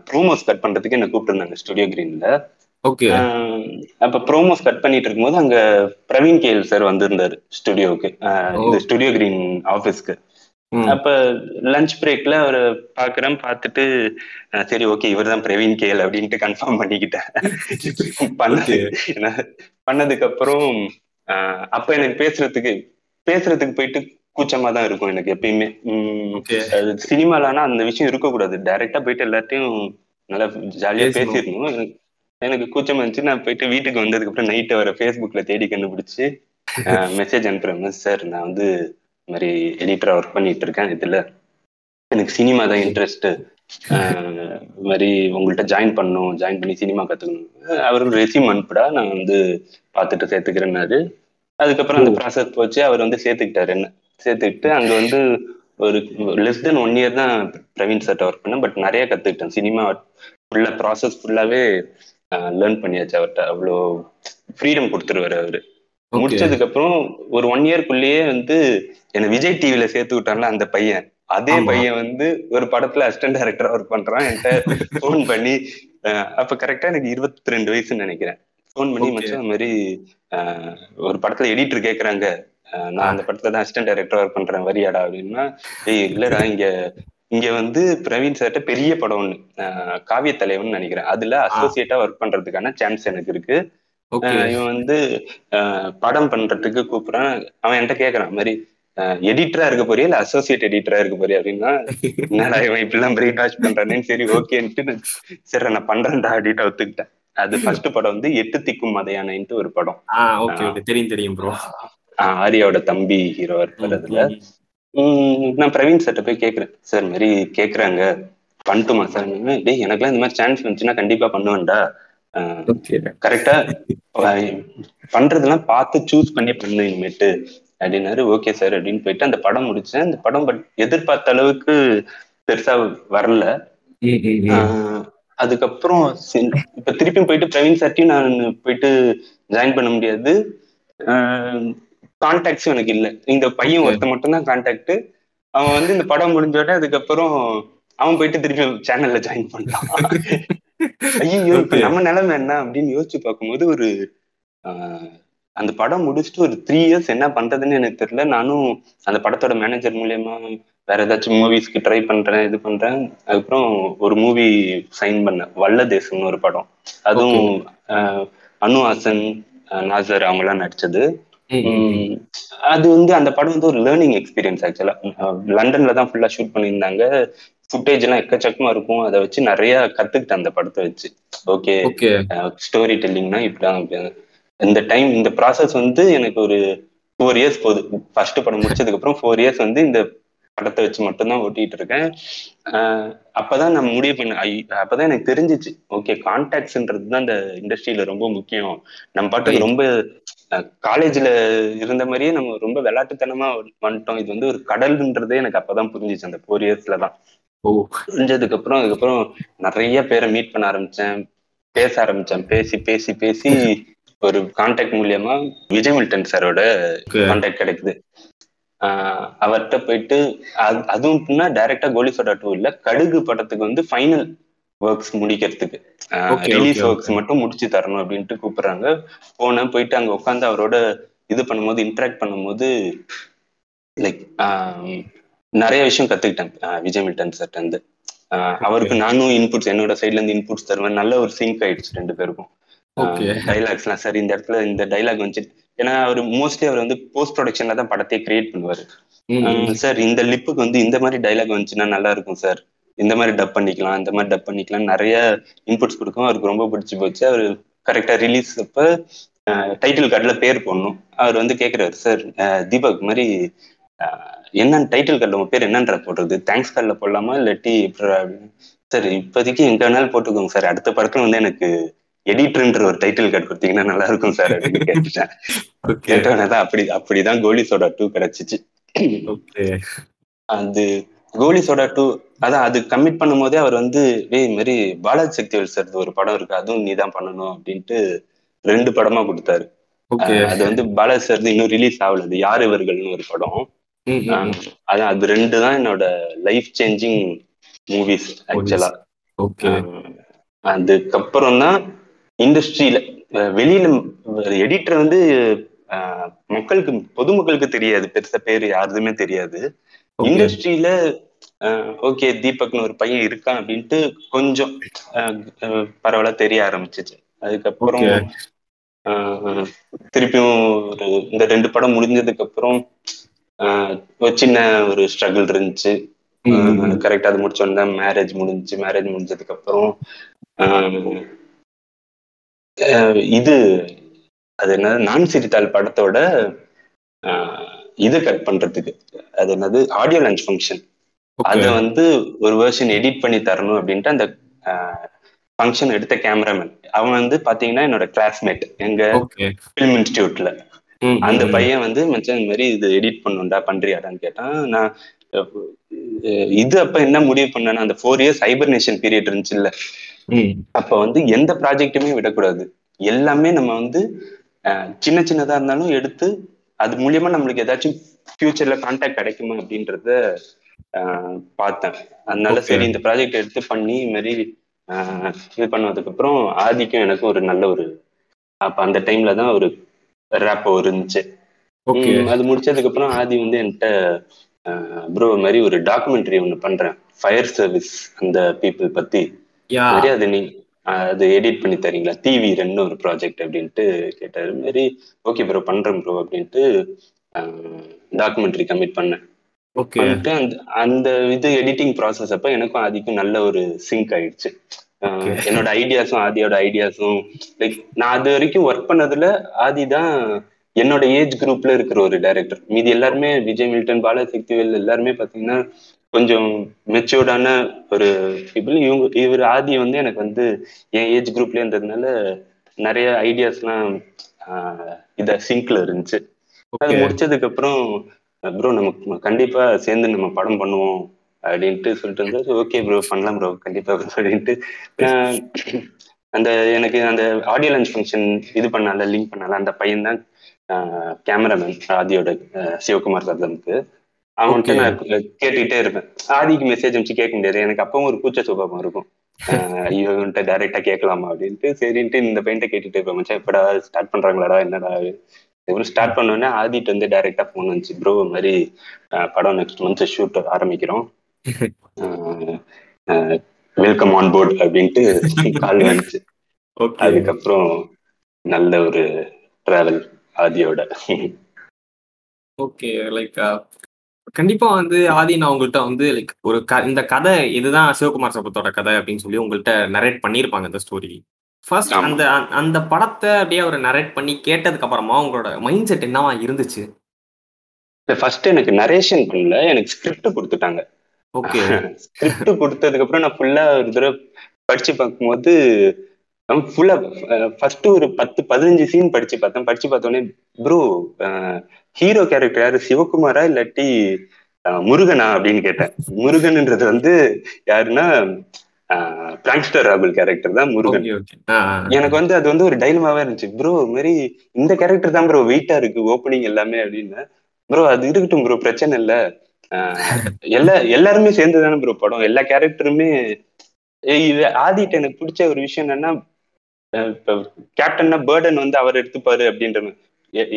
[SPEAKER 2] ப்ரோமோஸ் கட் பண்றதுக்கு என்ன கூப்பிட்டுருந்தாங்க ஸ்டுடியோ கிரீன்ல
[SPEAKER 1] ஓகே
[SPEAKER 2] அப்ப ப்ரோமோஸ் கட் பண்ணிட்டு இருக்கும்போது அங்க பிரவீன் கேஎல் சார் வந்திருந்தாரு ஸ்டுடியோவுக்கு இந்த ஸ்டுடியோ கிரீன் ஆபீஸ்க்கு அப்ப லஞ்ச் பிரேக்ல அவர் பாக்குறேன் பார்த்துட்டு சரி ஓகே இவர் தான் பிரவீன் கேஎல் அப்படின்ட்டு கன்ஃபார்ம் பண்ணிக்கிட்டேன் பண்ணது பண்ணதுக்கு அப்புறம் அப்ப எனக்கு பேசுறதுக்கு பேசுறதுக்கு போயிட்டு கூச்சமா தான் இருக்கும் எனக்கு எப்பயுமே. சினிமாலானா அந்த விஷயம் இருக்கக்கூடாது. டைரக்டா போயிட்டு எல்லாத்தையும் நல்லா ஜாலியா பேசிடணும். எனக்கு கூச்சம் இருந்துச்சு நான் போயிட்டு வீட்டுக்கு வந்ததுக்கு அப்புறம் நைட்டு வர ஃபேஸ்புக்ல தேடி கண்டுபிடிச்சு மெசேஜ் அனுப்புறேன் சார் நான் வந்து இந்த மாதிரி எடிட்டரா ஒர்க் பண்ணிட்டு இருக்கேன். இதுல எனக்கு சினிமா தான் இன்ட்ரெஸ்ட் மாதிரி உங்கள்கிட்ட ஜாயின் பண்ணணும் ஜாயின் பண்ணி சினிமா கத்துக்கணும். அவர்கள் ரெசியூம் அனுப்புடா நான் வந்து பார்த்துட்டு சேர்த்துக்கிறேன்னாரு. அதுக்கப்புறம் அந்த ப்ராசஸ் போச்சு. அவர் வந்து சேர்த்துக்கிட்டாரு என்ன. சேர்த்துக்கிட்டு அங்க வந்து ஒரு லெஸ் தென் ஒன் இயர் தான் பிரவீன் சார்ட்ட ஒர்க் பண்ணேன். பட் நிறைய கத்துக்கிட்டேன். சினிமா ஃபுல்லா ப்ராசஸ் ஃபுல்லாவே லேர்ன் பண்ணியாச்சு அவர்கிட்ட அவ்வளோ ஃப்ரீடம் கொடுத்துருவாரு அவரு. முடிச்சதுக்கு அப்புறம் ஒரு ஒன் இயர்க்குள்ளேயே வந்து என்ன விஜய் டிவில சேர்த்து விட்டான்ல அந்த பையன். அதே பையன் வந்து ஒரு படத்துல அசிஸ்டன்ட் டைரக்டரா ஒர்க் பண்றான். என்கிட்ட ஃபோன் பண்ணி அப்ப கரெக்டா எனக்கு இருபத்தி ரெண்டு வயசுன்னு நினைக்கிறேன். ஃபோன் பண்ணி மச்சான் அந்த மாதிரி ஒரு படத்துல எடிட்டர் கேக்குறாங்க. நான் அந்த படத்துல தான் அசிஸ்டன்ட் டைரக்டர் ஒர்க் பண்றேன் வரியாடா அப்படின்னா ஏய் இல்லடா இங்க இங்க வந்து பிரவீன் சார்ட்ட பெரிய படம் ஒண்ணு காவிய தலைவன் நினைக்கிறேன். அதுல அசோசியேட்டா ஒர்க் பண்றதுக்கான சான்ஸ் எனக்கு இருக்கு. இவன் வந்து படம் பண்றதுக்கு கூப்பிடுறான். அவன் என்கிட்ட கேக்குறான் மாதிரி எடிட்டரா இருக்க போறியா இல்ல அசோசியேட் எடிட்டரா இருக்க போறியா? அப்படின்னா என்னடா இவன் இப்படிலாம் பிரெயின் வாஷ் பண்றானேன்னு சரி ஓகேன்ட்டு சரி நான் பண்றேன்டா அப்படின்ட்டு ஒத்துக்கிட்டேன். அது ஃபர்ஸ்ட் படம் வந்து எட்டு திக்கும் மதையானைன்ட்டு ஒரு படம்.
[SPEAKER 1] தெரியும் தெரியும் ப்ரோ
[SPEAKER 2] ஆரியாவோட தம்பி ஹீரோ இருப்பார் அதுல நான் பிரவீன் சார்ட்ட போய் கேக்குறேன். சார் மாதிரி கேக்குறாங்க. பண்ணட்டுமா சார் டேய் எனக்குலாம் இந்த மாதிரி சான்ஸ் வந்துச்சுன்னா கண்டிப்பா பண்ணுவேன்டா. கரெக்டா பண்றதெல்லாம் பார்த்து சூஸ் பண்ணி பண்ணு இனிமேட்டு. அப்படின்னாரு. ஓகே சார் அப்படின்னு போயிட்டு அந்த படம் முடிச்சேன். அந்த படம் பட் எதிர்பார்த்த அளவுக்கு பெருசா வரல. அதுக்கப்புறம் இப்ப திருப்பியும் போயிட்டு பிரவீன் சார்ட்டையும் நான் போயிட்டு ஜாயின் பண்ண முடியாது. கான்டாக்ட்ஸும் எனக்கு இல்ல. இந்த பையன் ஒருத்த மட்டும் தான் கான்டாக்ட் அவன் வந்து இந்த படம் முடிஞ்சோட அதுக்கப்புறம் அவன் போயிட்டு திருப்பி சேனல்ல ஜாயின் பண்ணான் ஐயோ இப்ப நம்ம நிலைமை என்ன அப்படின்னு யோசிச்சு பார்க்கும்போது ஒரு அந்த படம் முடிச்சுட்டு ஒரு த்ரீ இயர்ஸ் என்ன பண்றதுன்னு எனக்கு தெரியல. நானும் அந்த படத்தோட மேனேஜர் மூலியமா வேற ஏதாச்சும் மூவிஸ்க்கு ட்ரை பண்றேன் இது பண்றேன். அதுக்கப்புறம் ஒரு மூவி சைன் பண்ணேன். வல்ல தேசம்னு ஒரு படம். அதுவும் அனு ஹாசன் நாசர் அவங்கெல்லாம் நடிச்சது. அது வந்து அந்த படம் வந்து ஒரு லேர்னிங் எக்ஸ்பீரியன்ஸ் ஆக்சுவலா லண்டன்ல தான் ஃபுல்லா ஷூட் பண்ணியிருந்தாங்க. ஃபுட்டேஜ் எல்லாம் எக்கச்சக்கமா இருக்கும். அதை வச்சு நிறைய கத்துக்கிட்டேன் அந்த படத்தை வச்சு. ஓகே. ஸ்டோரி டெல்லிங்னா இப்படிதான் இந்த டைம் இந்த ப்ராசஸ் வந்து எனக்கு ஒரு ஃபோர் இயர்ஸ் போகுது. ஃபர்ஸ்ட் படம் முடிச்சதுக்கு அப்புறம் ஃபோர் இயர்ஸ் வந்து இந்த படத்தை வச்சு மட்டும்தான் ஓட்டிட்டு இருக்கேன் அப்பதான் நான் முடிவு பண்ண அப்பதான் எனக்கு தெரிஞ்சிச்சு. ஓகே கான்டாக்ட்ஸ்ன்றது தான் இந்த இண்டஸ்ட்ரியில ரொம்ப முக்கியம். நம்ம பாட்டுக்கு
[SPEAKER 1] Right.
[SPEAKER 2] ரொம்ப காலேஜ்ல இருந்த மாதிரியே நம்ம ரொம்ப விளையாட்டுத்தனமா வந்துட்டோம். இது வந்து ஒரு கடல்ன்றதே எனக்கு அப்பதான் புரிஞ்சிச்சு அந்த ஃபோர் இயர்ஸ்ல தான். புரிஞ்சதுக்கு அப்புறம் அதுக்கப்புறம் நிறைய பேரை மீட் பண்ண ஆரம்பிச்சேன். பேச ஆரம்பிச்சேன். பேசி பேசி பேசி ஒரு கான்டாக்ட் மூலியமா விஜய் மில்டன் சாரோட. கான்டாக்ட் கிடைக்குது. அவர்கிட்ட போயிட்டு அது- அதுவும் பின்னா டைரக்டா கோலி சோடா டூ இல்ல கடுகு படத்துக்கு வந்து ஃபைனல் ஒர்க்ஸ் முடிக்கிறதுக்கு. ரிலீஸ் ஒர்க்ஸ் மட்டும் முடிச்சு தரணும் அப்படின்ட்டு கூப்பிடுறாங்க. போனேன் போயிட்டு அங்க உட்காந்து அவரோட இது பண்ணும்போது இன்டராக்ட் பண்ணும்போது லைக் நிறைய விஷயம் கத்துக்கிட்டேன். விஜய் மில்டன் சார்ட்ட இருந்து. அவருக்கு நானும் இன்புட்ஸ் என்னோட சைட்ல இருந்து இன்புட்ஸ் தருவேன். நல்ல ஒரு சிங்க் ஆயிடுச்சு ரெண்டு பேருக்கும். டைலாக்ஸ்லாம் சார் இந்த இடத்துல இந்த டைலாக் வந்துச்சு ஏன்னா அவர் மோஸ்ட்லி அவர் வந்து போஸ்ட் ப்ரொடக்ஷன்ல தான் படத்தையே கிரியேட் பண்ணுவாரு. சார் இந்த லிப்புக்கு வந்து இந்த மாதிரி டைலாக் வந்துச்சுன்னா நல்லா இருக்கும் சார் இந்த மாதிரி டப் பண்ணிக்கலாம் இந்த மாதிரி டப் பண்ணிக்கலாம். நிறைய இன்புட்ஸ் கொடுக்கும். அவருக்கு ரொம்ப பிடிச்சி போச்சு. அவர் கரெக்டா ரிலீஸ் அப்ப டைட்டில் கார்டில் பேர் போடணும். அவர் வந்து கேட்குறாரு சார் தீபக் மாதிரி என்னன்னு டைட்டில் கார்டில் உங்க பேர் என்னன்ற போடுறது? தேங்க்ஸ் கார்டில் போடலாமா? இல்லாட்டி சார் இப்போதைக்கு எங்க வேணாலும் போட்டுக்கோங்க சார் அடுத்த படத்துல வந்து எனக்கு எடிட்டர்ன்ற ஒரு டைட்டில் கார்டு கொடுத்தீங்கன்னா நல்லா இருக்கும் சார் அப்படின்னு கேட்டுட்டேன். தான் அப்படி அப்படிதான் கோலி சோடா டூ கிடைச்சிச்சு. அது கோலி சோடா டூ அதான் அது கமிட் பண்ணும் போதே அவர் வந்து டேய் மாதிரி பாலாஜி சக்திவேல் சார் ஒரு படம் இருக்கு அதுவும் நீ தான் பண்ணணும் அப்படின்ட்டு ரெண்டு படமா கொடுத்தாரு. அது வந்து பாலாஜி சார் இன்னும் ரிலீஸ் ஆகல அது யார் இவர்கள்னு ஒரு படம். அதான் அது ரெண்டு தான் என்னோட லைஃப் சேஞ்சிங் மூவிஸ் ஆக்சுவலா. அதுக்கப்புறம் தான் இண்டஸ்ட்ரியில வெளியில எடிட்டர் வந்து மக்களுக்கு பொதுமக்களுக்கு தெரியாது. பெருசா பேர் யாருதுமே தெரியாது. இண்டஸ்ட்ரியில ஓகே தீபக்னு ஒரு பையன் இருக்கான் அப்படின்ட்டு கொஞ்சம் பரவலா தெரிய ஆரம்பிச்சிச்சு. அதுக்கப்புறம் திருப்பியும் ஒரு இந்த ரெண்டு படம் முடிஞ்சதுக்கு அப்புறம் ஒரு சின்ன ஒரு ஸ்ட்ரகிள் இருந்துச்சு. கரெக்டா அது முடிச்சோன்னா மேரேஜ் முடிஞ்சு மேரேஜ் முடிஞ்சதுக்கு அப்புறம் இது அது என்னது நான் சிரித்தாள் படத்தோட இது கட் பண்றதுக்கு. அது என்னது? Audio launch function. அத வந்து ஒரு வெர்ஷன் எடிட் பண்ணி தரணும் அப்படின்ட்டு அந்த ஃபங்க்ஷன் எடுத்த கேமராமேன் அவன் வந்து பாத்தீங்கன்னா என்னோட கிளாஸ்மேட் எங்க. ஃபிலிம் இன்ஸ்டியூட்ல அந்த. பையன் வந்து மச்சான் இந்த மாதிரி இது எடிட் பண்ணுண்டா பண்றியாடான்னு கேட்டான். நான் இது அப்ப என்ன முடிவு பண்ணேன்னா அந்த ஃபோர் இயர்ஸ் ஹைபர்னேஷன் பீரியட் இருந்துச்சுல்ல.
[SPEAKER 1] ம்.
[SPEAKER 2] அப்ப வந்து எந்த ப்ராஜெக்ட்டுமே விடக்கூடாது. எல்லாமே நம்ம வந்து சின்ன சின்னதா இருந்தாலும் எடுத்து அது மூலியமா நம்மளுக்கு ஏதாச்சும் ஃபியூச்சர்ல கான்டாக்ட் கிடைக்குமா அப்படின்றத பார்த்தேன். அதனால. சரி இந்த ப்ராஜெக்ட் எடுத்து பண்ணி இது மாதிரி இது பண்ணதுக்கு அப்புறம் ஆதிக்கும் எனக்கும் ஒரு நல்ல ஒரு அப்ப அந்த டைம்ல தான் ஒரு ரேப் இருந்துச்சு. அது முடிச்சதுக்கு அப்புறம் ஆதி வந்து என்கிட்ட ப்ரோ மாதிரி ஒரு டாக்குமெண்ட்ரி ஒன்று பண்றேன். ஃபயர் சர்வீஸ் அந்த பீப்புள் பத்தி. அது நீ அது எடிட் பண்ணி தரீங்களா? டிவி ரெண்டு ஒரு ப்ராஜெக்ட் அப்படின்ட்டு கேட்டாரு. மாதிரி ஓகே ப்ரோ பண்றேன் ப்ரோ அப்படின்ட்டு டாக்குமெண்ட்ரி கமிட் பண்ணேன். பண்ணிட்டு அந்த அந்த இது எடிட்டிங் ப்ராசஸ் அப்ப எனக்கும் ஆதிக்கும் நல்ல ஒரு சிங்க் ஆயிடுச்சு. என்னோட ஐடியாஸும் ஆதியோட ஐடியாஸும் லைக் நான் அது வரைக்கும் ஒர்க் பண்ணதுல ஆதி தான் என்னோட ஏஜ் குரூப்ல இருக்கிற ஒரு டைரக்டர் மீதி எல்லாருமே விஜய் மில்டன் பாலா சக்திவேல் எல்லாருமே பாத்தீங்கன்னா கொஞ்சம் மெச்சூர்டான ஒரு பீப்புள் இவங்க இவர் ஆதி வந்து எனக்கு வந்து என் ஏஜ் குரூப்ல இருந்ததுனால நிறைய ஐடியாஸ்லாம் இத சிங்க்ல இருந்துச்சு. அது. முடிச்சதுக்கு அப்புறம் ப்ரோ நம்ம கண்டிப்பா சேர்ந்து நம்ம படம் பண்ணுவோம் அப்படின்ட்டு சொல்லிட்டு இருந்தாரு. ஓகே ப்ரோ பண்ணலாம் ப்ரோ கண்டிப்பா அப்படின்ட்டு. அந்த எனக்கு அந்த ஆடியோ லஞ்ச் ஃபங்க்ஷன் இது பண்ணால லிங்க் பண்ணால அந்த பையன் தான் கேமராமேன் ஆதியோட சிவகுமார் சர்தனுக்கு அவன்கிட்ட. நான் கேட்டுக்கிட்டே இருப்பேன். ஆதிக்கு மெசேஜ் அனுப்பிச்சு கேட்க முடியாது. எனக்கு அப்பவும் ஒரு கூச்ச சுபாவம் இருக்கும். இவன்கிட்ட டைரக்டா கேட்கலாமா அப்படின்ட்டு சரின்ட்டு இந்த பையன்ட்ட கேட்டுட்டு இருப்பேன். மச்சான் எப்படா ஸ்டார்ட் பண்றாங்களாடா என்னடா? அதுக்கப்புறம் ஸ்டார்ட் பண்ணோடனே ஆதிட்டு வந்து டைரக்டா ஃபோன் வந்துச்சு ப்ரோ மாதிரி படம் நெக்ஸ்ட் மந்த் ஷூட் ஆரம்பிக்கிறோம். வெல்கம் ஆன் போர்ட் அப்படின்ட்டு கால் வந்துச்சு. அதுக்கப்புறம் நல்ல ஒரு டிராவல் ஆதியோட.
[SPEAKER 1] ஓகே லைக் கண்டிப்பா வந்து ஆதி நான் உங்கள்கிட்ட வந்து லைக் ஒரு க இந்த கதை இதுதான் சிவகுமார் சபத்தோட கதை அப்படின்னு சொல்லி உங்கள்கிட்ட நரேட் பண்ணியிருப்பாங்க இந்த ஸ்டோரி ஃபர்ஸ்ட். அந்த அந்த படத்தை அப்படியே அவர் நரேட் பண்ணி கேட்டதுக்கு அப்புறமா உங்களோட மைண்ட் செட் என்னவா இருந்துச்சு?
[SPEAKER 2] ஃபர்ஸ்ட் எனக்கு நரேஷன் பண்ணல எனக்கு ஸ்கிரிப்ட் கொடுத்துட்டாங்க.
[SPEAKER 1] ஓகே
[SPEAKER 2] ஸ்கிரிப்ட் கொடுத்ததுக்கு அப்புறம் நான் ஃபுல்லா ஒரு தடவை படிச்சு பார்க்கும்போது ஃபுல்லா ஃபர்ஸ்ட் ஒரு பத்து பதினஞ்சு சீன் படிச்சு பார்த்தேன். படிச்சு பார்த்தோன்னே ப்ரோ ஹீரோ கேரக்டர் யாரு? சிவகுமாரா இல்லாட்டி முருகனா அப்படின்னு கேட்டேன். முருகன்ன்றது வந்து யாருன்னா பிராங்ஸ்டர் ராகுல் கேரக்டர் தான் முருகன். எனக்கு வந்து அது வந்து ஒரு டைலமாவே இருந்துச்சு. ப்ரோ மாதிரி இந்த கேரக்டர் தான் ப்ரோ வெயிட்டா இருக்கு ஓப்பனிங் எல்லாமே அப்படின்னு. ப்ரோ அது இருக்கட்டும் ப்ரோ பிரச்சனை இல்ல. ஆஹ் எல்லா எல்லாருமே சேர்ந்து தானே ப்ரோ படம். எல்லா கேரக்டருமே இது ஆதிட்ட எனக்கு பிடிச்ச ஒரு விஷயம் என்னன்னா இப்ப கேப்டன்னா பேர்டன் வந்து அவர் எடுத்துப்பாரு அப்படின்ற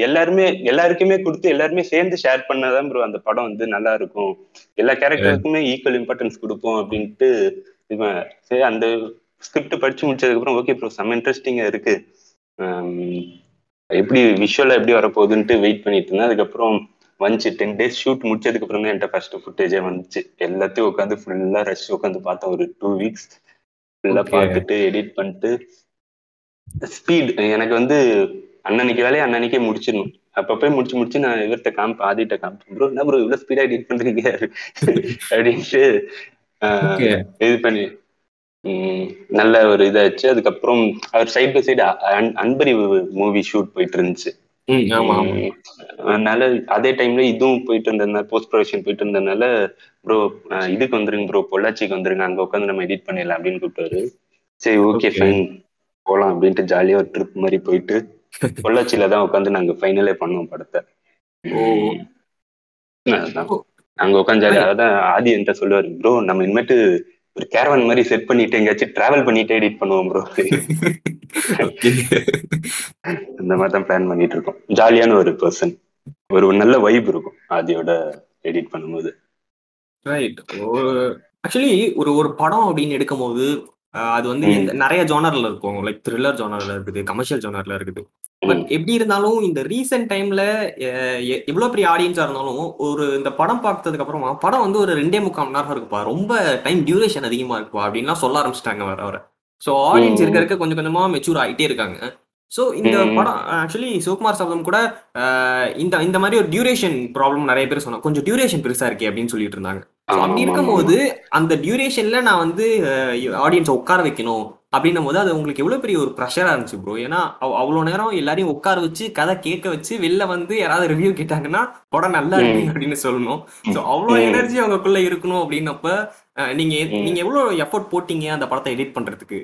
[SPEAKER 2] எல்லாருமே எல்லாருக்குமே கொடுத்து எல்லாருமே சேர்ந்து ஷேர் பண்ணாதான் ப்ரோ அந்த படம் வந்து நல்லா இருக்கும். எல்லா கேரக்டருக்குமே ஈக்குவல் இம்பார்ட்டன்ஸ் கொடுப்போம் அப்படின்ட்டு இவன் சரி அந்த ஸ்கிரிப்ட் படிச்சு முடிச்சதுக்கு அப்புறம் ஓகே ப்ரோ செம்ம இன்ட்ரெஸ்டிங்கா இருக்கு எப்படி விஷுவலா எப்படி வரப்போகுதுன்ட்டு வெயிட் பண்ணிட்டு இருந்தேன். அதுக்கப்புறம் வந்துச்சு. டென் டேஸ் ஷூட் முடிச்சதுக்கு அப்புறம் தான் என்கிட்ட ஃபர்ஸ்ட் ஃபுட்டேஜே வந்துச்சு. எல்லாத்தையும் உட்காந்து ஃபுல்லா ரஷ் உட்காந்து பார்த்தேன். ஒரு டூ வீக்ஸ் ஃபுல்லா. பார்த்துட்டு எடிட் பண்ணிட்டு ஸ்பீட் எனக்கு வந்து அன்னன்னைக்கு வேலையை அன்னன்னைக்கே முடிச்சிடணும். அப்ப போய் முடிச்சு முடிச்சு நான் இவர்கிட்ட காமிப்ப ஆதிட்ட காமிப்பேன். ப்ரோ என்ன ப்ரோ இவ்வளவு ஸ்பீடா எடிட் பண்றீங்க? அப்படின்ட்டு. இது பண்ணி நல்ல ஒரு இதாச்சு அதுக்கப்புறம் அவர் side by side Anbarivu movie shoot போயிட்டு இருந்துச்சு. அதனால அதே டைம்ல இதுவும் போயிட்டு இருந்ததுனால போஸ்ட் ப்ரொடக்ஷன் போயிட்டு இருந்ததுனால ப்ரோ இதுக்கு வந்துருங்க ப்ரோ. பொள்ளாச்சிக்கு வந்துருங்க. அங்க உட்காந்து நம்ம எடிட் பண்ணிடலாம் அப்படின்னு கூப்பிட்டாரு. சரி ஓகே. ஃபைன் போலாம் அப்படின்ட்டு ஜாலியா ஒரு ட்ரிப் மாதிரி போயிட்டு பொள்ளாச்சியில தான் உட்காந்து நாங்க ஃபைனலே பண்ணோம் படத்தை. அங்க உட்காந்து அதான் ஆதி என்கிட்ட சொல்லுவாரு ப்ரோ நம்ம இனிமேட்டு ஒரு கேரவன் மாதிரி செட் பண்ணிட்டு எங்கேயாச்சும் டிராவல் பண்ணிட்டு எடிட் பண்ணுவோம் ப்ரோ இந்த மாதிரி தான் பிளான் பண்ணிட்டு இருக்கோம். ஜாலியான ஒரு பர்சன் ஒரு நல்ல வைப் இருக்கும் ஆதியோட எடிட் பண்ணும்போது.
[SPEAKER 1] ரைட் ஆக்சுவலி ஒரு ஒரு படம் அப்படின்னு எடுக்கும்போது அஹ், அது வந்து நிறைய ஜோனர்ல இருக்கும். லைக் த்ரில்லர் ஜோனர்ல இருக்குது கமர்ஷியல் ஜோனர்ல இருக்குது. பட் எப்படி இருந்தாலும் இந்த ரீசெண்ட் டைம்ல எவ்வளவு பெரிய ஆடியன்ஸா இருந்தாலும் ஒரு இந்த படம் பார்த்ததுக்கு அப்புறமா படம் வந்து ஒரு ரெண்டே முக்கால் மணி நேரம் இருக்குப்பா. ரொம்ப டைம் டியூரேஷன் அதிகமா இருக்குப்பா அப்படின்லாம் சொல்ல ஆரம்பிச்சிட்டாங்க வர வர ஸோ ஆடியன்ஸ். இருக்க இருக்க கொஞ்சம் கொஞ்சமா மெச்சூர் ஆகிட்டே இருக்காங்க. ஸோ இந்த. படம் ஆக்சுவலி சிவகுமார் சபதம் கூட இந்த இந்த மாதிரி ஒரு டியூரேஷன் ப்ராப்ளம் நிறைய பேர் சொன்னாங்க. கொஞ்சம் டியூரேஷன் பெருசா இருக்கே அப்படின்னு சொல்லிட்டு இருந்தாங்க. அப்படி இருக்கும்போது அந்த டியூரேஷன்ல நான் வந்து ஆடியன்ஸை உட்கார வைக்கணும். அப்படின்னும் போது அது உங்களுக்கு எவ்வளவு பெரிய ஒரு ப்ரெஷரா இருந்துச்சு ப்ரோ ஏன்னா அவ்- அவ்வளவு நேரம் எல்லாரையும் உட்கார வச்சு கதை கேட்க வச்சு வெளில வந்து யாராவது ரிவ்யூ கேட்டாங்கன்னா படம் நல்லா இருக்கு. அப்படின்னு சொல்லணும். ஸோ அவ்வளோ
[SPEAKER 2] ம்.
[SPEAKER 1] எனர்ஜி அவங்களுக்குள்ள இருக்கணும் அப்படின்னப்ப நீங்க. நீங்க எவ்வளவு எஃபோர்ட் போட்டீங்க அந்த படத்தை எடிட் பண்றதுக்கு?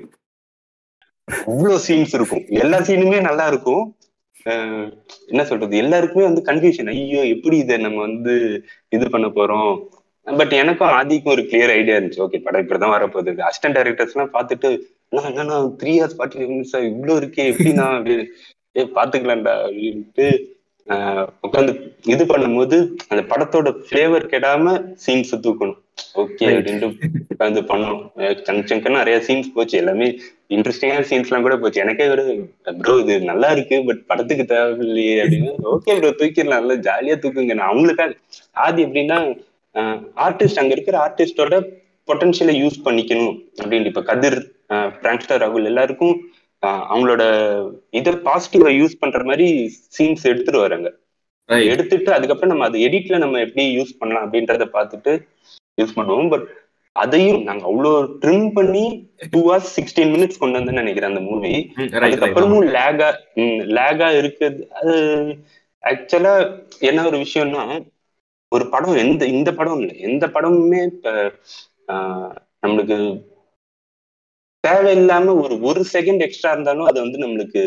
[SPEAKER 2] அவ்வளவு சீன்ஸ் இருக்கும். எல்லா சீனுமே நல்லா இருக்கும். என்ன சொல்றது? எல்லாருக்குமே வந்து கன்ஃபியூஷன் ஐயோ எப்படி இதை நம்ம வந்து இது பண்ண போறோம்? பட் எனக்கும் ஆதிக்கும் ஒரு கிளியர் ஐடியா இருந்துச்சு. ஓகே படம் இப்படிதான் வரப்போகுது. அசிஸ்டன்ட் டைரக்டர்ஸ் எல்லாம் பார்த்துட்டு "அண்ணா, என்னண்ணா த்ரீ ஹவர்ஸ் ஃபார்ட்டி மினிட்ஸ் இவ்வளவு இருக்கே அப்படி ஏ பாத்துக்கலாம்டா அப்படின்ட்டு உட்காந்து இது பண்ணும்போது அந்த படத்தோட ஃபிளேவர் கெடாம சீன்ஸ் தூக்கணும். ஓகே. அப்படின்ட்டு உட்காந்து பண்ணோம். சங்க் சங்கு நிறைய சீன்ஸ் போச்சு. எல்லாமே இன்ட்ரெஸ்டிங்கான சீன்ஸ் எல்லாம் கூட போச்சு. எனக்கே ஒரு ப்ரோ இது நல்லா இருக்கு பட் படத்துக்கு தேவையில்லையே. அப்படின்னு ஓகே ப்ரோ தூக்கிடலாம். நல்லா ஜாலியா தூக்குங்க. நான் அவங்களுக்காக ஆதி எப்படின்னா ஆர்டிஸ்ட் அங்க இருக்கிற ஆர்டிஸ்டோட பொட்டன்ஷியலை யூஸ் பண்ணிக்கணும் அப்படின்னு. இப்ப கதிர் பிராங்ஸ்டர் ராகுல் எல்லாருக்கும் அவங்களோட இதை பாசிட்டிவா யூஸ் பண்ற மாதிரி சீன்ஸ் எடுத்துட்டு வராங்க. எடுத்துட்டு அதுக்கப்புறம் நம்ம அது எடிட்ல நம்ம எப்படி யூஸ் பண்ணலாம் அப்படின்றத பார்த்துட்டு யூஸ் பண்ணுவோம். பட் அதையும் நாங்க அவ்வளோ ட்ரிம் பண்ணி டூ ஹவர்ஸ் சிக்ஸ்டீன் மினிட்ஸ் கொண்டு வந்தேன்னு நினைக்கிறேன் அந்த மூவி. அதுக்கப்புறமும் லேகா லேகா இருக்குது. அது ஆக்சுவலா என்ன ஒரு விஷயம்னா ஒரு படம் எந்த இந்த படம் இல்லை எந்த படமுமே இப்ப நம்மளுக்கு தேவையில்லாம ஒரு ஒரு செகண்ட் எக்ஸ்ட்ரா இருந்தாலும் அது வந்து நம்மளுக்கு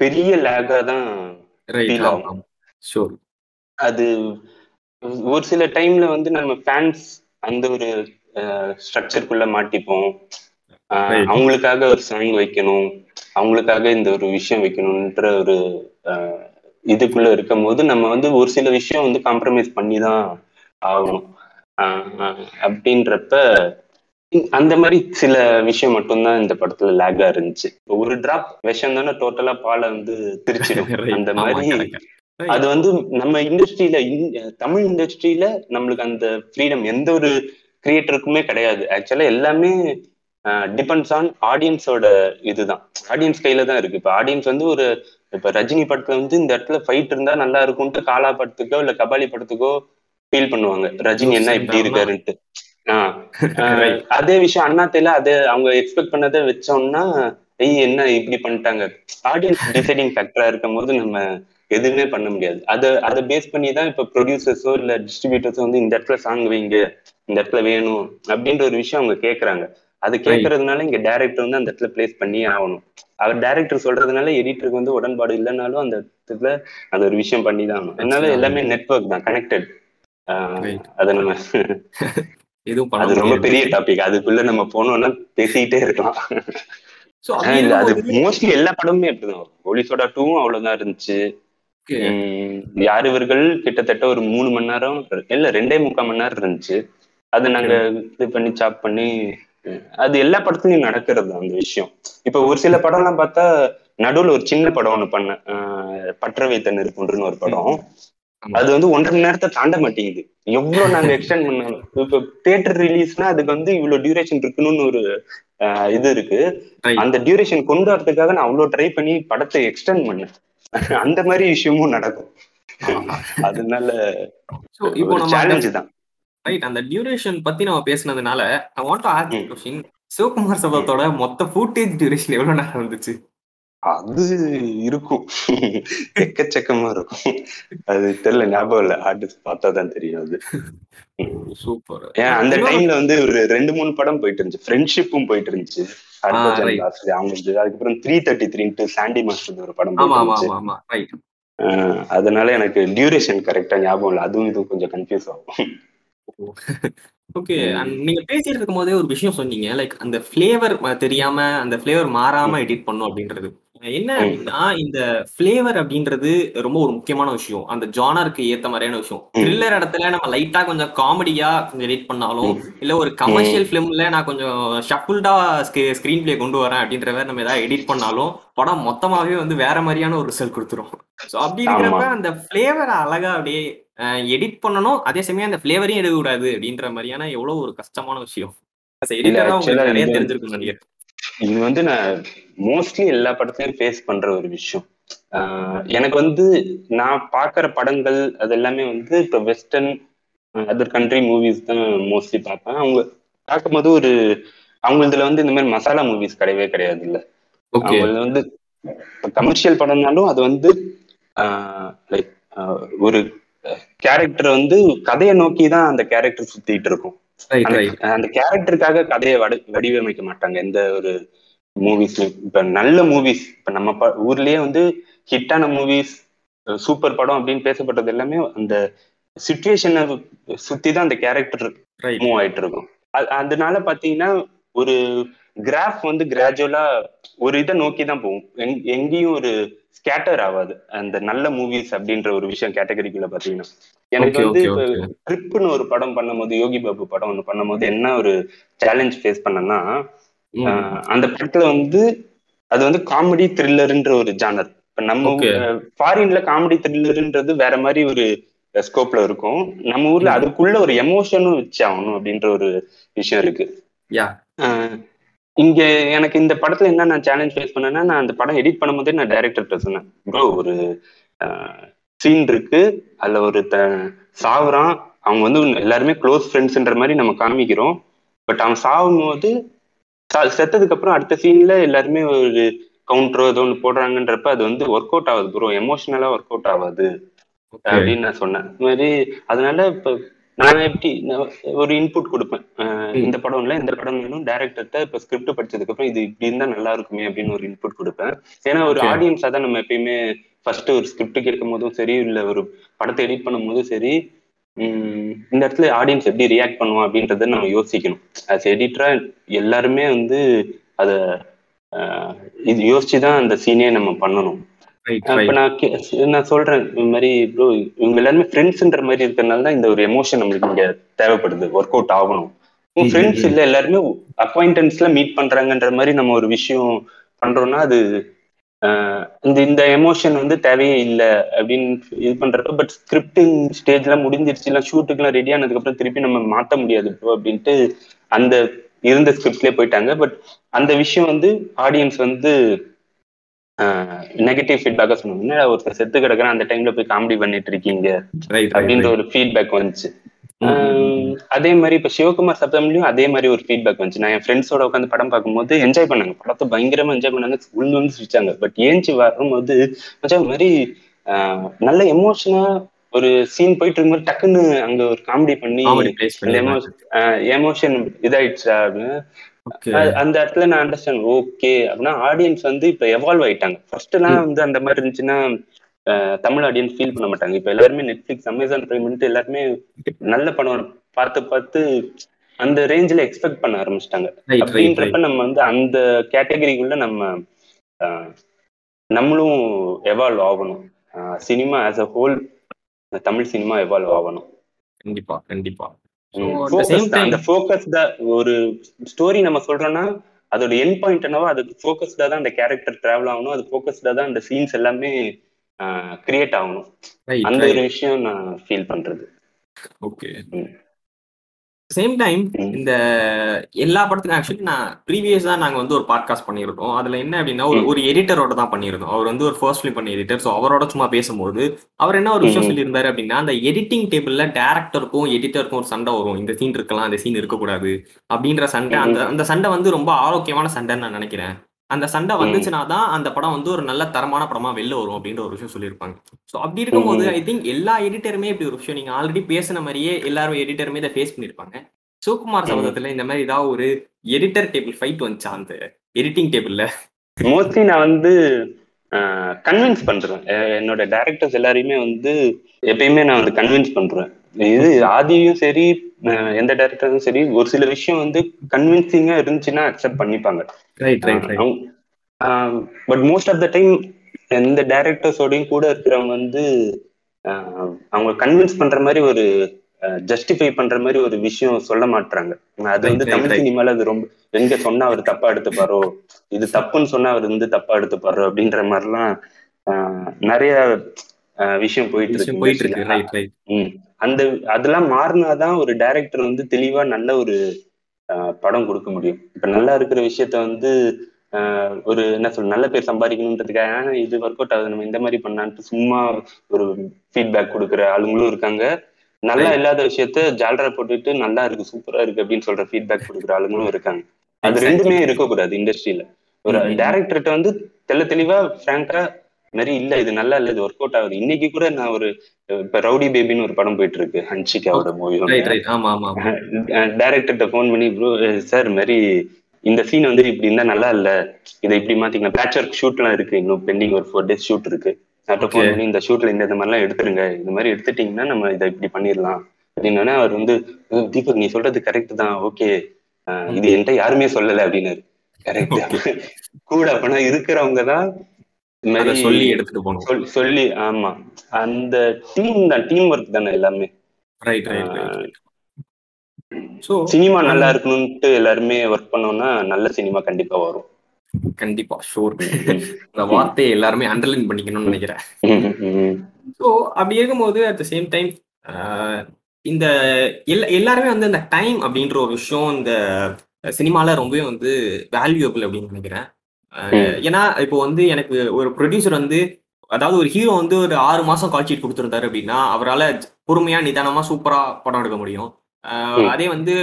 [SPEAKER 2] பெரிய லேகா தான் ஆகும்.
[SPEAKER 1] Sure.
[SPEAKER 2] அது ஒரு சில டைம்ல வந்து நம்ம ஃபேன்ஸ் அந்த ஒரு ஸ்ட்ரக்சருக்குள்ள மாட்டிப்போம். அவங்களுக்காக ஒரு சாங் வைக்கணும் அவங்களுக்காக இந்த ஒரு விஷயம் வைக்கணும்ன்ற ஒரு இதுக்குள்ள இருக்கும் போது நம்ம வந்து ஒரு சில விஷயம் வந்து காம்ப்ரமைஸ் பண்ணி தான் ஆகணும் அப்படின்றப்ப அந்த மாதிரி சில விஷயம் மட்டும்தான் இந்த படத்துல லேகா இருந்துச்சு. ஒரு டிராப் விஷம் தானே டோட்டலா பாலை வந்து திரிச்சிடும். அந்த மாதிரி. அது வந்து நம்ம இண்டஸ்ட்ரியில தமிழ் இண்டஸ்ட்ரியில நம்மளுக்கு அந்த ஃப்ரீடம் எந்த ஒரு கிரியேட்டருக்குமே கிடையாது. ஆக்சுவலா எல்லாமே டிபெண்ட்ஸ் ஆன் ஆடியன்ஸோட இதுதான். ஆடியன்ஸ் கையில தான் இருக்கு. இப்ப ஆடியன்ஸ் வந்து ஒரு இப்ப ரஜினி படத்துல வந்து இந்த இடத்துல ஃபைட் இருந்தா நல்லா இருக்கும்ட்டு காலா படத்துக்கோ இல்ல கபாலி படத்துக்கோ ஃபீல் பண்ணுவாங்க. ரஜினி என்ன இப்படி இருக்காருன்ட்டு. ஆஹ் அதே விஷயம் அண்ணாத்தையில அதே அவங்க எக்ஸ்பெக்ட் பண்ணதை வச்சோம்னா ஐய் என்ன இப்படி பண்ணிட்டாங்க? ஆடியன்ஸ் டிசைடிங் ஃபேக்டரா இருக்கும் போது நம்ம எதுவுமே பண்ண முடியாது. அதை அதை பேஸ் பண்ணி தான் இப்ப ப்ரொடியூசர்ஸோ இல்ல டிஸ்ட்ரிபியூட்டர்ஸோ வந்து இந்த இடத்துல சாங் வைங்க இந்த இடத்துல வேணும் அப்படின்ற ஒரு விஷயம் அவங்க கேக்குறாங்க. அது கேட்கறதுனால இங்க டைரக்டர் வந்து அந்த இடத்துல பிளேஸ் பண்ணி ஆகணும். அவர் டைரக்டர் சொல்றதுனால எடிட்டருக்கு வந்து உடன்பாடு இல்லைனாலும் அந்த இடத்துல அது ஒரு விஷயம் பண்ணி தான் ஆகணும். அதனால எல்லாமே நெட்ஒர்க் தான் கனெக்டட் அதை நம்ம
[SPEAKER 1] எதுவும்
[SPEAKER 2] அது ரொம்ப பெரிய டாபிக் அதுக்குள்ள நம்ம போனோம்னா பேசிக்கிட்டே இருக்கலாம். இல்ல அது மோஸ்ட்லி எல்லா படமுமே அப்படிதான். போலீஸோட டூவும் அவ்வளவுதான் இருந்துச்சு. யார் இவர்கள்? கிட்டத்தட்ட ஒரு மூணு மணி நேரம் இல்ல ரெண்டே முக்கால் மணி நேரம் இருந்துச்சு. அது நாங்க இது பண்ணி சாப் பண்ணி அது எல்லா படத்துலயும் நடக்கிறது அந்த விஷயம். இப்ப ஒரு சில படம் எல்லாம் பார்த்தா நடுவுல ஒரு சின்ன படம் ஒண்ணு பண்ணேன் பற்றவை தன்னிருக்குன்றன்னு ஒரு படம். அது வந்து ஒன்றரை மணி நேரத்தை தாண்ட மாட்டேங்குது. எவ்வளவு நாங்க எக்ஸ்டெண்ட் பண்ணாலும். இப்ப தியேட்டர் ரிலீஸ்னா அதுக்கு வந்து இவ்வளவு டியூரேஷன் இருக்கணும்னு ஒரு இது இருக்கு. அந்த டியூரேஷன் கொண்டு வரதுக்காக நான் அவ்வளவு ட்ரை பண்ணி படத்தை எக்ஸ்டெண்ட் பண்ணேன். அந்த மாதிரி விஷயமும் நடக்கும். அதனால
[SPEAKER 1] இப்போ
[SPEAKER 2] சேலஞ்சு தான்.
[SPEAKER 1] ரைட் அந்த டியூரேஷன் பத்தி நம்ம பேசினதுனால I want to ask question Sivakumar சபத்தோட மொத்த ஃபுட்டேஜ் டியூரேஷன் எவ்வளவு நேரம் வந்துச்சு
[SPEAKER 2] அது இருக்கும். எக்கச்சக்கமா இருக்கும். அது தெரியல ஞாபகம் இல்ல. ஆர்டிஸ்ட் பார்த்தா தான் தெரியும் அது.
[SPEAKER 1] சூப்பர்.
[SPEAKER 2] ஏன் அந்த டைம்ல வந்து ஒரு ரெண்டு மூணு படம் போயிட்டு இருந்துச்சு. ஃப்ரெண்ட்ஷிப்பும் போயிட்டு இருந்துச்சு. அவங்களுக்கு அதுக்கப்புறம் த்ரீ தேர்ட்டி த்ரீன்ட்டு சாண்டி மாஸ்டர் ஒரு படம் போயிட்டு அதனால எனக்கு டியூரேஷன் கரெக்டா ஞாபகம் இல்லை. அதுவும் இதுவும் கொஞ்சம் கன்ஃபியூஸ் ஆகும்.
[SPEAKER 1] ஓகே நீங்க பேசிட்டு இருக்கும் போதே ஒரு விஷயம் சொன்னீங்க லைக் அந்த ஃபிளேவர் தெரியாம அந்த ஃபிளேவர் மாறாம எடிட் பண்ணும் அப்படின்றது. என்ன அப்படின்னா இந்த ஃபிளேவர் அப்படின்றது ரொம்ப ஒரு முக்கியமான விஷயம். அந்த ஜானருக்கு ஏத்த மாதிரியான விஷயம். த்ரில்லர் இடத்துல நம்ம லைட்டா கொஞ்சம் காமெடியா கொஞ்சம் எடிட் பண்ணாலும் இல்ல ஒரு கமர்ஷியல் பிலிம்ல நான் கொஞ்சம் ஷஃபுல்டா ஸ்கிரீன் பிளே கொண்டு வரேன் அப்படின்ற மாதிரி நம்ம ஏதாவது எடிட் பண்ணாலும் படம் மொத்தமாவே வந்து வேற மாதிரியான ஒரு ரிசல்ட் கொடுத்துரும். ஸோ அப்படி இருக்கிறப்ப அந்த ஃபிளேவரை அழகா அப்படியே எடிட் பண்ணணும். அதே சமயம் அந்த ஃபிளேவரையும் எடுக்கக்கூடாது அப்படின்ற மாதிரியான எவ்வளவு ஒரு கஷ்டமான விஷயம். தெரிஞ்சிருக்கும்
[SPEAKER 2] இது வந்து நான் மோஸ்ட்லி எல்லா படத்துலயும் ஃபேஸ் பண்ற ஒரு விஷயம். எனக்கு வந்து நான் பாக்குற படங்கள் அது எல்லாமே வந்து இப்ப வெஸ்டர்ன் அதர் கண்ட்ரி மூவிஸ் தான் மோஸ்ட்லி பார்ப்பேன். அவங்க பார்க்கும்போது ஒரு அவங்க இதுல வந்து இந்த மாதிரி மசாலா மூவிஸ் கிடையவே கிடையாது இல்ல. அவங்க வந்து கமர்ஷியல் படம்னாலும் அது வந்து லைக் ஒரு கேரக்டர் வந்து கதையை நோக்கி தான் அந்த கேரக்டர் சுத்திட்டு இருக்கும். அந்த கேரக்டருக்காக கதையை வடி வடிவமைக்க மாட்டாங்க. எந்த ஒரு மூவிஸ்லயும் இப்ப நல்ல மூவிஸ் இப்ப நம்ம ஊர்லயே வந்து ஹிட்டான மூவிஸ் சூப்பர் படம் அப்படின்னு பேசப்பட்டது எல்லாமே அந்த சுச்சுவேஷனை சுத்தி தான் அந்த கேரக்டர் மூவ் ஆயிட்டு இருக்கும். அதனால பாத்தீங்கன்னா ஒரு கிராஃப் வந்து கிராஜுவலா ஒரு இதை நோக்கி தான் போகும். எங்கேயும் ஒரு ஸ்கேட்டர் ஆகாது. அந்த நல்ல மூவிஸ் அப்படின்ற ஒரு விஷயம் கேட்டகரிக்குள்ள பாத்தீங்கன்னா. எனக்கு வந்து இப்ப ட்ரிப்னு ஒரு படம் பண்ணும்போது யோகி பாபு படம் ஒண்ணு பண்ணும்போது என்ன ஒரு சேலஞ்ச் ஃபேஸ் பண்ணனா அந்த படத்துல வந்து அது வந்து காமெடி த்ரில்லர்ன்ற ஒரு ஜானர் இப்ப நம்ம ஃபாரின்ல காமெடி த்ரில்லர்ன்றது வேற மாதிரி ஒரு ஸ்கோப்ல இருக்கும். நம்ம ஊர்ல அதுக்குள்ள ஒரு எமோஷனும் வச்சு ஆகணும் அப்படின்ற ஒரு விஷயம் இருக்கு. இங்க எனக்கு இந்த படத்துல என்ன நான் சேலஞ்ச் ஃபேஸ் பண்ணேன்னா நான் அந்த படம் எடிட் பண்ணும்போதே நான் டைரக்டர்கிட்ட சொன்னேன். ப்ரோ ஒரு சீன் இருக்கு. அதுல ஒரு த சாவுறான். அவங்க வந்து எல்லாருமே க்ளோஸ் ஃப்ரெண்ட்ஸ்ன்ற மாதிரி நம்ம காமிக்கிறோம். பட் அவன் சாகும் போது செத்ததுக்கு அப்புறம் அடுத்த சீன்ல எல்லாருமே ஒரு கவுண்டரோ ஏதோ ஒன்று போடுறாங்கன்றப்ப அது வந்து ஒர்க் அவுட் ஆகுது ப்ரோ எமோஷனலா ஒர்க் அவுட் ஆகாது. அப்படின்னு நான் சொன்னேன். இது மாதிரி அதனால இப்ப நான் எப்படி ஒரு இன்புட் கொடுப்பேன். இந்த படம் இல்ல இந்த படம் வேணும். டேரக்டர்கிட்ட இப்ப ஸ்கிரிப்ட் படிச்சதுக்கு அப்புறம் இது இப்படி இருந்தா நல்லா இருக்குமே அப்படின்னு ஒரு இன்புட் கொடுப்பேன். ஏன்னா ஒரு ஆடியன்ஸா தான் நம்ம எப்பயுமே ஃபர்ஸ்ட் ஒரு ஸ்கிரிப்ட் கேட்கும் போதும் சரி இல்ல ஒரு படத்தை எடிட் பண்ணும் போதும் சரி இந்த இடத்துல ஆடியன்ஸ் எப்படி ரியாக்ட் பண்ணுவோம் அப்படின்றத நம்ம யோசிக்கணும். ஆஸ் எடிட்டரா எல்லாருமே வந்து அத இது யோசிச்சுதான் அந்த சீனே நம்ம பண்ணணும். இப்ப நான் நான் சொல்றேன் இந்த மாதிரி ப்ரோ இவங்க எல்லாருமே ஃப்ரெண்ட்ஸ்ன்ற மாதிரி இருக்கிறதுனால தான் இந்த ஒரு எமோஷன் நம்மளுக்கு இங்க தேவைப்படுது ஒர்க் அவுட் ஆகணும். ஃப்ரெண்ட்ஸ் இல்ல எல்லாருமே அக்வைண்டன்ஸ்ல மீட் பண்றாங்கன்ற மாதிரி நம்ம ஒரு விஷயம் பண்றோம்னா அது இந்த இந்த எமோஷன் வந்து தேவையே இல்லை அப்படின்னு இது பண்றப்ப பட் ஸ்கிரிப்டிங் ஸ்டேஜ்ல முடிஞ்சிருச்சு. இல்லை ஷூட்டுக்குலாம் ரெடி ஆனதுக்கு அப்புறம் திருப்பி நம்ம மாத்த முடியாது ப்ரோ அப்படின்ட்டு அந்த இருந்த ஸ்கிரிப்ட்லயே போயிட்டாங்க. பட் அந்த விஷயம் வந்து ஆடியன்ஸ் வந்து நெகட்டிவ் ஃபீட்பேக்கா சொன்னாங்க. ஒருத்தர் செத்து கிடக்குறான் அந்த டைம்ல போய் காமெடி பண்ணிட்டு இருக்கீங்க? அப்படின்ற ஒரு ஃபீட்பேக் வந்துச்சு. அதே மாதிரி இப்ப சிவகுமார் சப்தம்லயும் அதே மாதிரி ஒரு ஃபீட்பேக் வந்துச்சு. நான் என் ஃப்ரெண்ட்ஸோட உட்காந்து படம் பார்க்கும்போது என்ஜாய் பண்ணாங்க. படத்தை பயங்கரமா என்ஜாய் பண்ணாங்க. உள்ள வந்து சிரிச்சாங்க. பட் ஏஞ்சி வரும்போது மாதிரி நல்ல எமோஷனா ஒரு சீன் போயிட்டு இருக்கும்போது டக்குன்னு அங்க ஒரு காமெடி பண்ணி எமோஷன் எமோஷன் இதாயிடுச்சா அப்படின்னு. அந்த இடத்துல நான் அண்டர்ஸ்டாண்ட் ஓகே அப்படின்னா ஆடியன்ஸ் வந்து இப்ப எவால்வ் ஆயிட்டாங்க. ஃபர்ஸ்ட் எல்லாம் வந்து அந்த மாதிரி இருந்துச்சுன்னா தமிழ் ஆடியன்ஸ் ஃபீல் பண்ண மாட்டாங்க. இப்ப எல்லாருமே நெட்ஃபிளிக்ஸ் அமேசான் பிரைம் எல்லாருமே நல்ல படம் பார்த்து பார்த்து அந்த ரேஞ்சில் எக்ஸ்பெக்ட் பண்ண ஆரம்பிச்சிட்டாங்க. அப்படின்றப்ப நம்ம வந்து அந்த கேட்டகரிக்குள்ள நம்ம நம்மளும் எவால்வ் ஆகணும். Cinema as a whole Tamil cinema evolve ஆகணும்.
[SPEAKER 1] கண்டிப்பா கண்டிப்பா.
[SPEAKER 2] அந்த ஃபோக்கஸ் தான். ஒரு ஸ்டோரி நம்ம சொல்றோம்னா அதோட என் பாயிண்ட் என்னவோ அது ஃபோக்கஸ்டா தான் அந்த கேரக்டர் டிராவல் ஆகணும். அது ஃபோக்கஸ்டா தான் அந்த சீன்ஸ் எல்லாமே கிரியேட் ஆகணும் அந்த ஒரு விஷயம் நான் ஃபீல் பண்றது
[SPEAKER 1] ஓகே. Same time. இந்த எல்லா படத்துக்கும் ஆக்சுவலி நான் ப்ரீவியஸா நாங்க வந்து ஒரு பாட்காஸ்ட் பண்ணியிருக்கோம் அதுல என்ன அப்படின்னா ஒரு. ஒரு எடிட்டரோட தான் பண்ணியிருந்தோம் அவர் வந்து ஒரு ஃபர்ஸ்ட் ஃபிலிம் பண்ண எடிட்டர் ஸோ அவரோட சும்மா பேசும்போது அவர் என்ன ஒரு விஷயம். சொல்லியிருந்தாரு அப்படின்னா அந்த எடிட்டிங் டேபிள்ல டேரக்டருக்கும் எடிட்டருக்கும் ஒரு சண்டை வரும் இந்த சீன் இருக்கலாம் இந்த சீன் இருக்கக்கூடாது அப்படின்ற சண்டை. அந்த அந்த சண்டை வந்து ரொம்ப ஆரோக்கியமான சண்டைன்னு நான் நினைக்கிறேன் அந்த சண்டை. வந்துச்சுன்னா தான் அந்த படம் வந்து ஒரு நல்ல தரமான படமா வெளில வரும் அப்படின்ற ஒரு விஷயம் சொல்லியிருப்பாங்க. ஸோ அப்படி இருக்கும்போது. ஐ திங்க் எல்லா எடிட்டருமே இப்படி ஒரு விஷயம். நீங்க ஆல்ரெடி பேசின மாதிரியே எல்லாரும் எடிட்டருமே இதை ஃபேஸ் பண்ணியிருப்பாங்க. சிவகுமார். சபதத்துல இந்த மாதிரி ஏதாவது ஒரு எடிட்டர் டேபிள் ஃபைட் வந்துச்சா? அந்த எடிட்டிங் டேபிள்ல
[SPEAKER 2] மோஸ்ட்லி நான் வந்து கன்வின்ஸ் பண்றேன். என்னோட டேரக்டர்ஸ் எல்லாரையுமே வந்து எப்பயுமே நான் வந்து கன்வின்ஸ் பண்றேன். இது ஆதியும் சரி எந்த டேரக்டரும் சரி ஒரு சில விஷயம் வந்து கன்வின்சிங்கா இருந்துச்சுன்னா அக்செப்ட் பண்ணிப்பாங்க. But most of the time எந்த டேரக்டர்ஸோடையும் கூட இருக்கிறவங்க வந்து அவங்க கன்வின்ஸ் பண்ற மாதிரி ஒரு ஜஸ்டிஃபை பண்ற மாதிரி ஒரு விஷயம் சொல்ல மாட்டாங்க அது வந்து தமிழ். சினிமால அது ரொம்ப எங்க சொன்னா அவர் தப்பா எடுத்துப்பாரோ இது தப்புன்னு சொன்னா அவர் வந்து தப்பா எடுத்துப்பாரோ அப்படின்ற மாதிரிலாம் ஆஹ் நிறைய விஷயம் போயிட்டு இருக்கு
[SPEAKER 1] போயிட்டு இருக்கு.
[SPEAKER 2] அந்த அதெல்லாம் மாறினாதான் ஒரு டைரக்டர் வந்து தெளிவா நல்ல ஒரு படம் கொடுக்க முடியும் இப்ப நல்லா இருக்கிற விஷயத்த வந்து ஒரு என்ன சொல்ல நல்ல பேர் சம்பாதிக்கணுன்றதுக்காக "ஆ, இது ஒர்க் அவுட் ஆகுது நம்ம இந்த மாதிரி பண்ணலான்ட்டு சும்மா ஒரு ஃபீட்பேக் கொடுக்குற ஆளுங்களும் இருக்காங்க நல்லா. இல்லாத விஷயத்த ஜால்ரா போட்டுட்டு நல்லா இருக்கு சூப்பரா இருக்கு அப்படின்னு சொல்ற ஃபீட்பேக் கொடுக்குற ஆளுங்களும் இருக்காங்க அது. ரெண்டுமே இருக்கக்கூடாது இண்டஸ்ட்ரியில ஒரு. டேரக்டர்கிட்ட வந்து தெள்ள தெளிவா ஃப்ராங்கா மாதிரி இல்ல இது நல்லா இல்ல இது ஒர்க் அவுட் ஆகுது. இன்னைக்கு கூட நான் ஒரு இப்ப ரவுடி பேபின்னு ஒரு படம் போயிட்டு இருக்கு ஹன்ஷிகாவோட மூவி டைரக்டர்கிட்ட ஃபோன் பண்ணி ப்ரோ சார் மாதிரி இந்த சீன் வந்து இப்படி இருந்தா நல்லா இல்ல. இதை இப்படி மாத்திக்கலாம் பேட்ச் ஒர்க் ஷூட்லாம் இருக்கு. இன்னும் பெண்டிங் ஒரு ஃபோர் டேஸ் ஷூட் இருக்கு. அவர்கிட்ட. ஃபோன் பண்ணி இந்த ஷூட்ல இந்த இந்த மாதிரிலாம் எடுத்துருங்க. இந்த மாதிரி எடுத்துட்டீங்கன்னா நம்ம இதை இப்படி பண்ணிடலாம். அப்படின்னா அவர் வந்து "அஹ் தீபக் நீ சொல்றது கரெக்ட் தான். ஓகே. இது என்கிட்ட யாருமே சொல்லல. அப்படின்னாரு. கரெக்ட் கூட அப்பனா இருக்கிறவங்க தான் மாதிரி
[SPEAKER 1] சொல்லி எடுத்துட்டு போகணும்.
[SPEAKER 2] சொல்- சொல்லி ஆமா. அந்த டீம் தான் டீம் ஒர்க் தானே எல்லாமே?
[SPEAKER 1] ரைட் ரைட் ஸோ
[SPEAKER 2] சினிமா நல்லா இருக்கணும்ட்டு எல்லாருமே ஒர்க் பண்ணோம்னா நல்ல சினிமா கண்டிப்பா வரும்.
[SPEAKER 1] கண்டிப்பா ஷோர் இந்த வார்த்தையை எல்லாருமே அண்டர்லைன் பண்ணிக்கணும்னு நினைக்கிறேன். ஸோ அப்படி இருக்கும்போது அட் த சேம் டைம் இந்த எல்லா எல்லாருமே வந்து இந்த டைம் அப்படின்ற ஒரு விஷயம் இந்த சினிமால ரொம்பவே வந்து வேல்யூபிள் அப்படின்னு நினைக்கிறேன். ஏன்னா இப்போ வந்து எனக்கு ஒரு ப்ரொடியூசர் வந்து அதாவது ஒரு ஹீரோ வந்து ஒரு ஆறு மாசம் கால் ஷீட் கொடுத்துருந்தாரு அப்படின்னா அவரால் பொறுமையா நிதானமா சூப்பரா படம் எடுக்க முடியும். அதே வந்து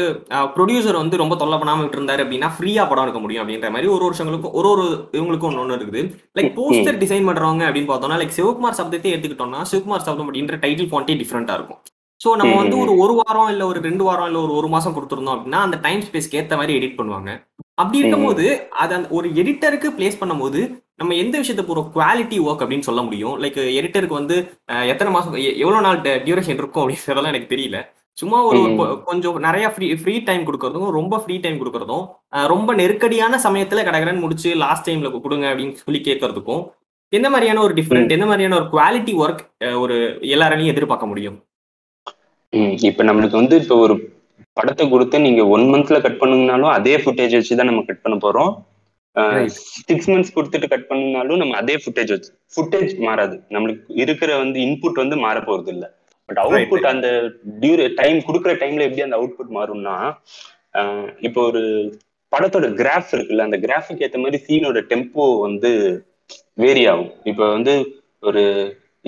[SPEAKER 1] ப்ரொடியூசர் வந்து ரொம்ப தொல்லை பண்ணாம விட்டு இருந்தாரு அப்படின்னா ஃப்ரீயா படம் எடுக்க முடியும் அப்படின்ற மாதிரி ஒரு வருஷங்களுக்கும் ஒரு ஒரு இவங்களுக்கும் ஒன்று ஒன்று இருக்குது. லைக் போஸ்டர் டிசைன் பண்றவங்க அப்படின்னு பார்த்தோம்னா லைக் சிவகுமார் சப்தத்தை எடுத்துக்கிட்டோம்னா சிவகுமார் சப்தம் அப்படின்ற டைட்டில் ஃபாண்டே டிஃப்ரெண்டா இருக்கும். ஸோ நம்ம வந்து ஒரு ஒரு வாரம் இல்ல ஒரு ரெண்டு வாரம் இல்ல ஒரு ஒரு மாசம் கொடுத்துருந்தோம் அப்படின்னா அந்த டைம் ஸ்பேஸ்க்கு ஏத்த மாதிரி எடிட் பண்ணுவாங்க. அப்படி இருக்கும்போது அது அந்த ஒரு எடிட்டருக்கு பிளேஸ் பண்ணும்போது நம்ம எந்த விஷயத்த போற குவாலிட்டி ஒர்க் அப்படின்னு சொல்ல முடியும். லைக் எடிட்டருக்கு வந்து எத்தனை மாசம் எவ்வளவு நாள் டியூரேஷன் இருக்கும் அப்படின்றதெல்லாம் எனக்கு தெரியல. சும்மா ஒரு ஒரு கொஞ்சம் நிறைய ஃப்ரீ ஃப்ரீ டைம் கொடுக்கறதும் ரொம்ப ஃப்ரீ டைம் கொடுக்கறதும் ரொம்ப நெருக்கடியான சமயத்துல கடகடன்னு முடிச்சு லாஸ்ட் டைம்ல கொடுங்க அப்படின்னு சொல்லி கேட்கறதுக்கும் எந்த மாதிரியான ஒரு டிஃப்ரெண்ட் எந்த மாதிரியான ஒரு குவாலிட்டி ஒர்க் ஒரு எல்லாராலையும் எதிர்பார்க்க முடியும்.
[SPEAKER 2] இப்ப நம்மளுக்கு வந்து இப்ப ஒரு படத்தை கொடுத்து நீங்க ஒன் மந்த்ல கட் பண்ணுங்கனாலும் அதே ஃபுட்டேஜ் வச்சு தான் நம்ம கட் பண்ண போறோம். சிக்ஸ் மந்த்ஸ் கொடுத்துட்டு கட் பண்ணுனாலும் நம்ம அதே ஃபுட்டேஜ் வச்சு ஃபுட்டேஜ் மாறாது. நம்மளுக்கு இருக்கிற வந்து இன்புட் வந்து மாற போறது இல்ல. பட் அவுட்புட் அந்த டியூரே டைம் கொடுக்குற டைம்ல எப்படி அந்த அவுட்புட் மாறும்னா இப்போ ஒரு படத்தோட கிராஃப் இருக்குல்ல அந்த கிராஃபுக்கு ஏத்த மாதிரி சீனோட டெம்போ வந்து வேரி ஆகும். இப்போ வந்து ஒரு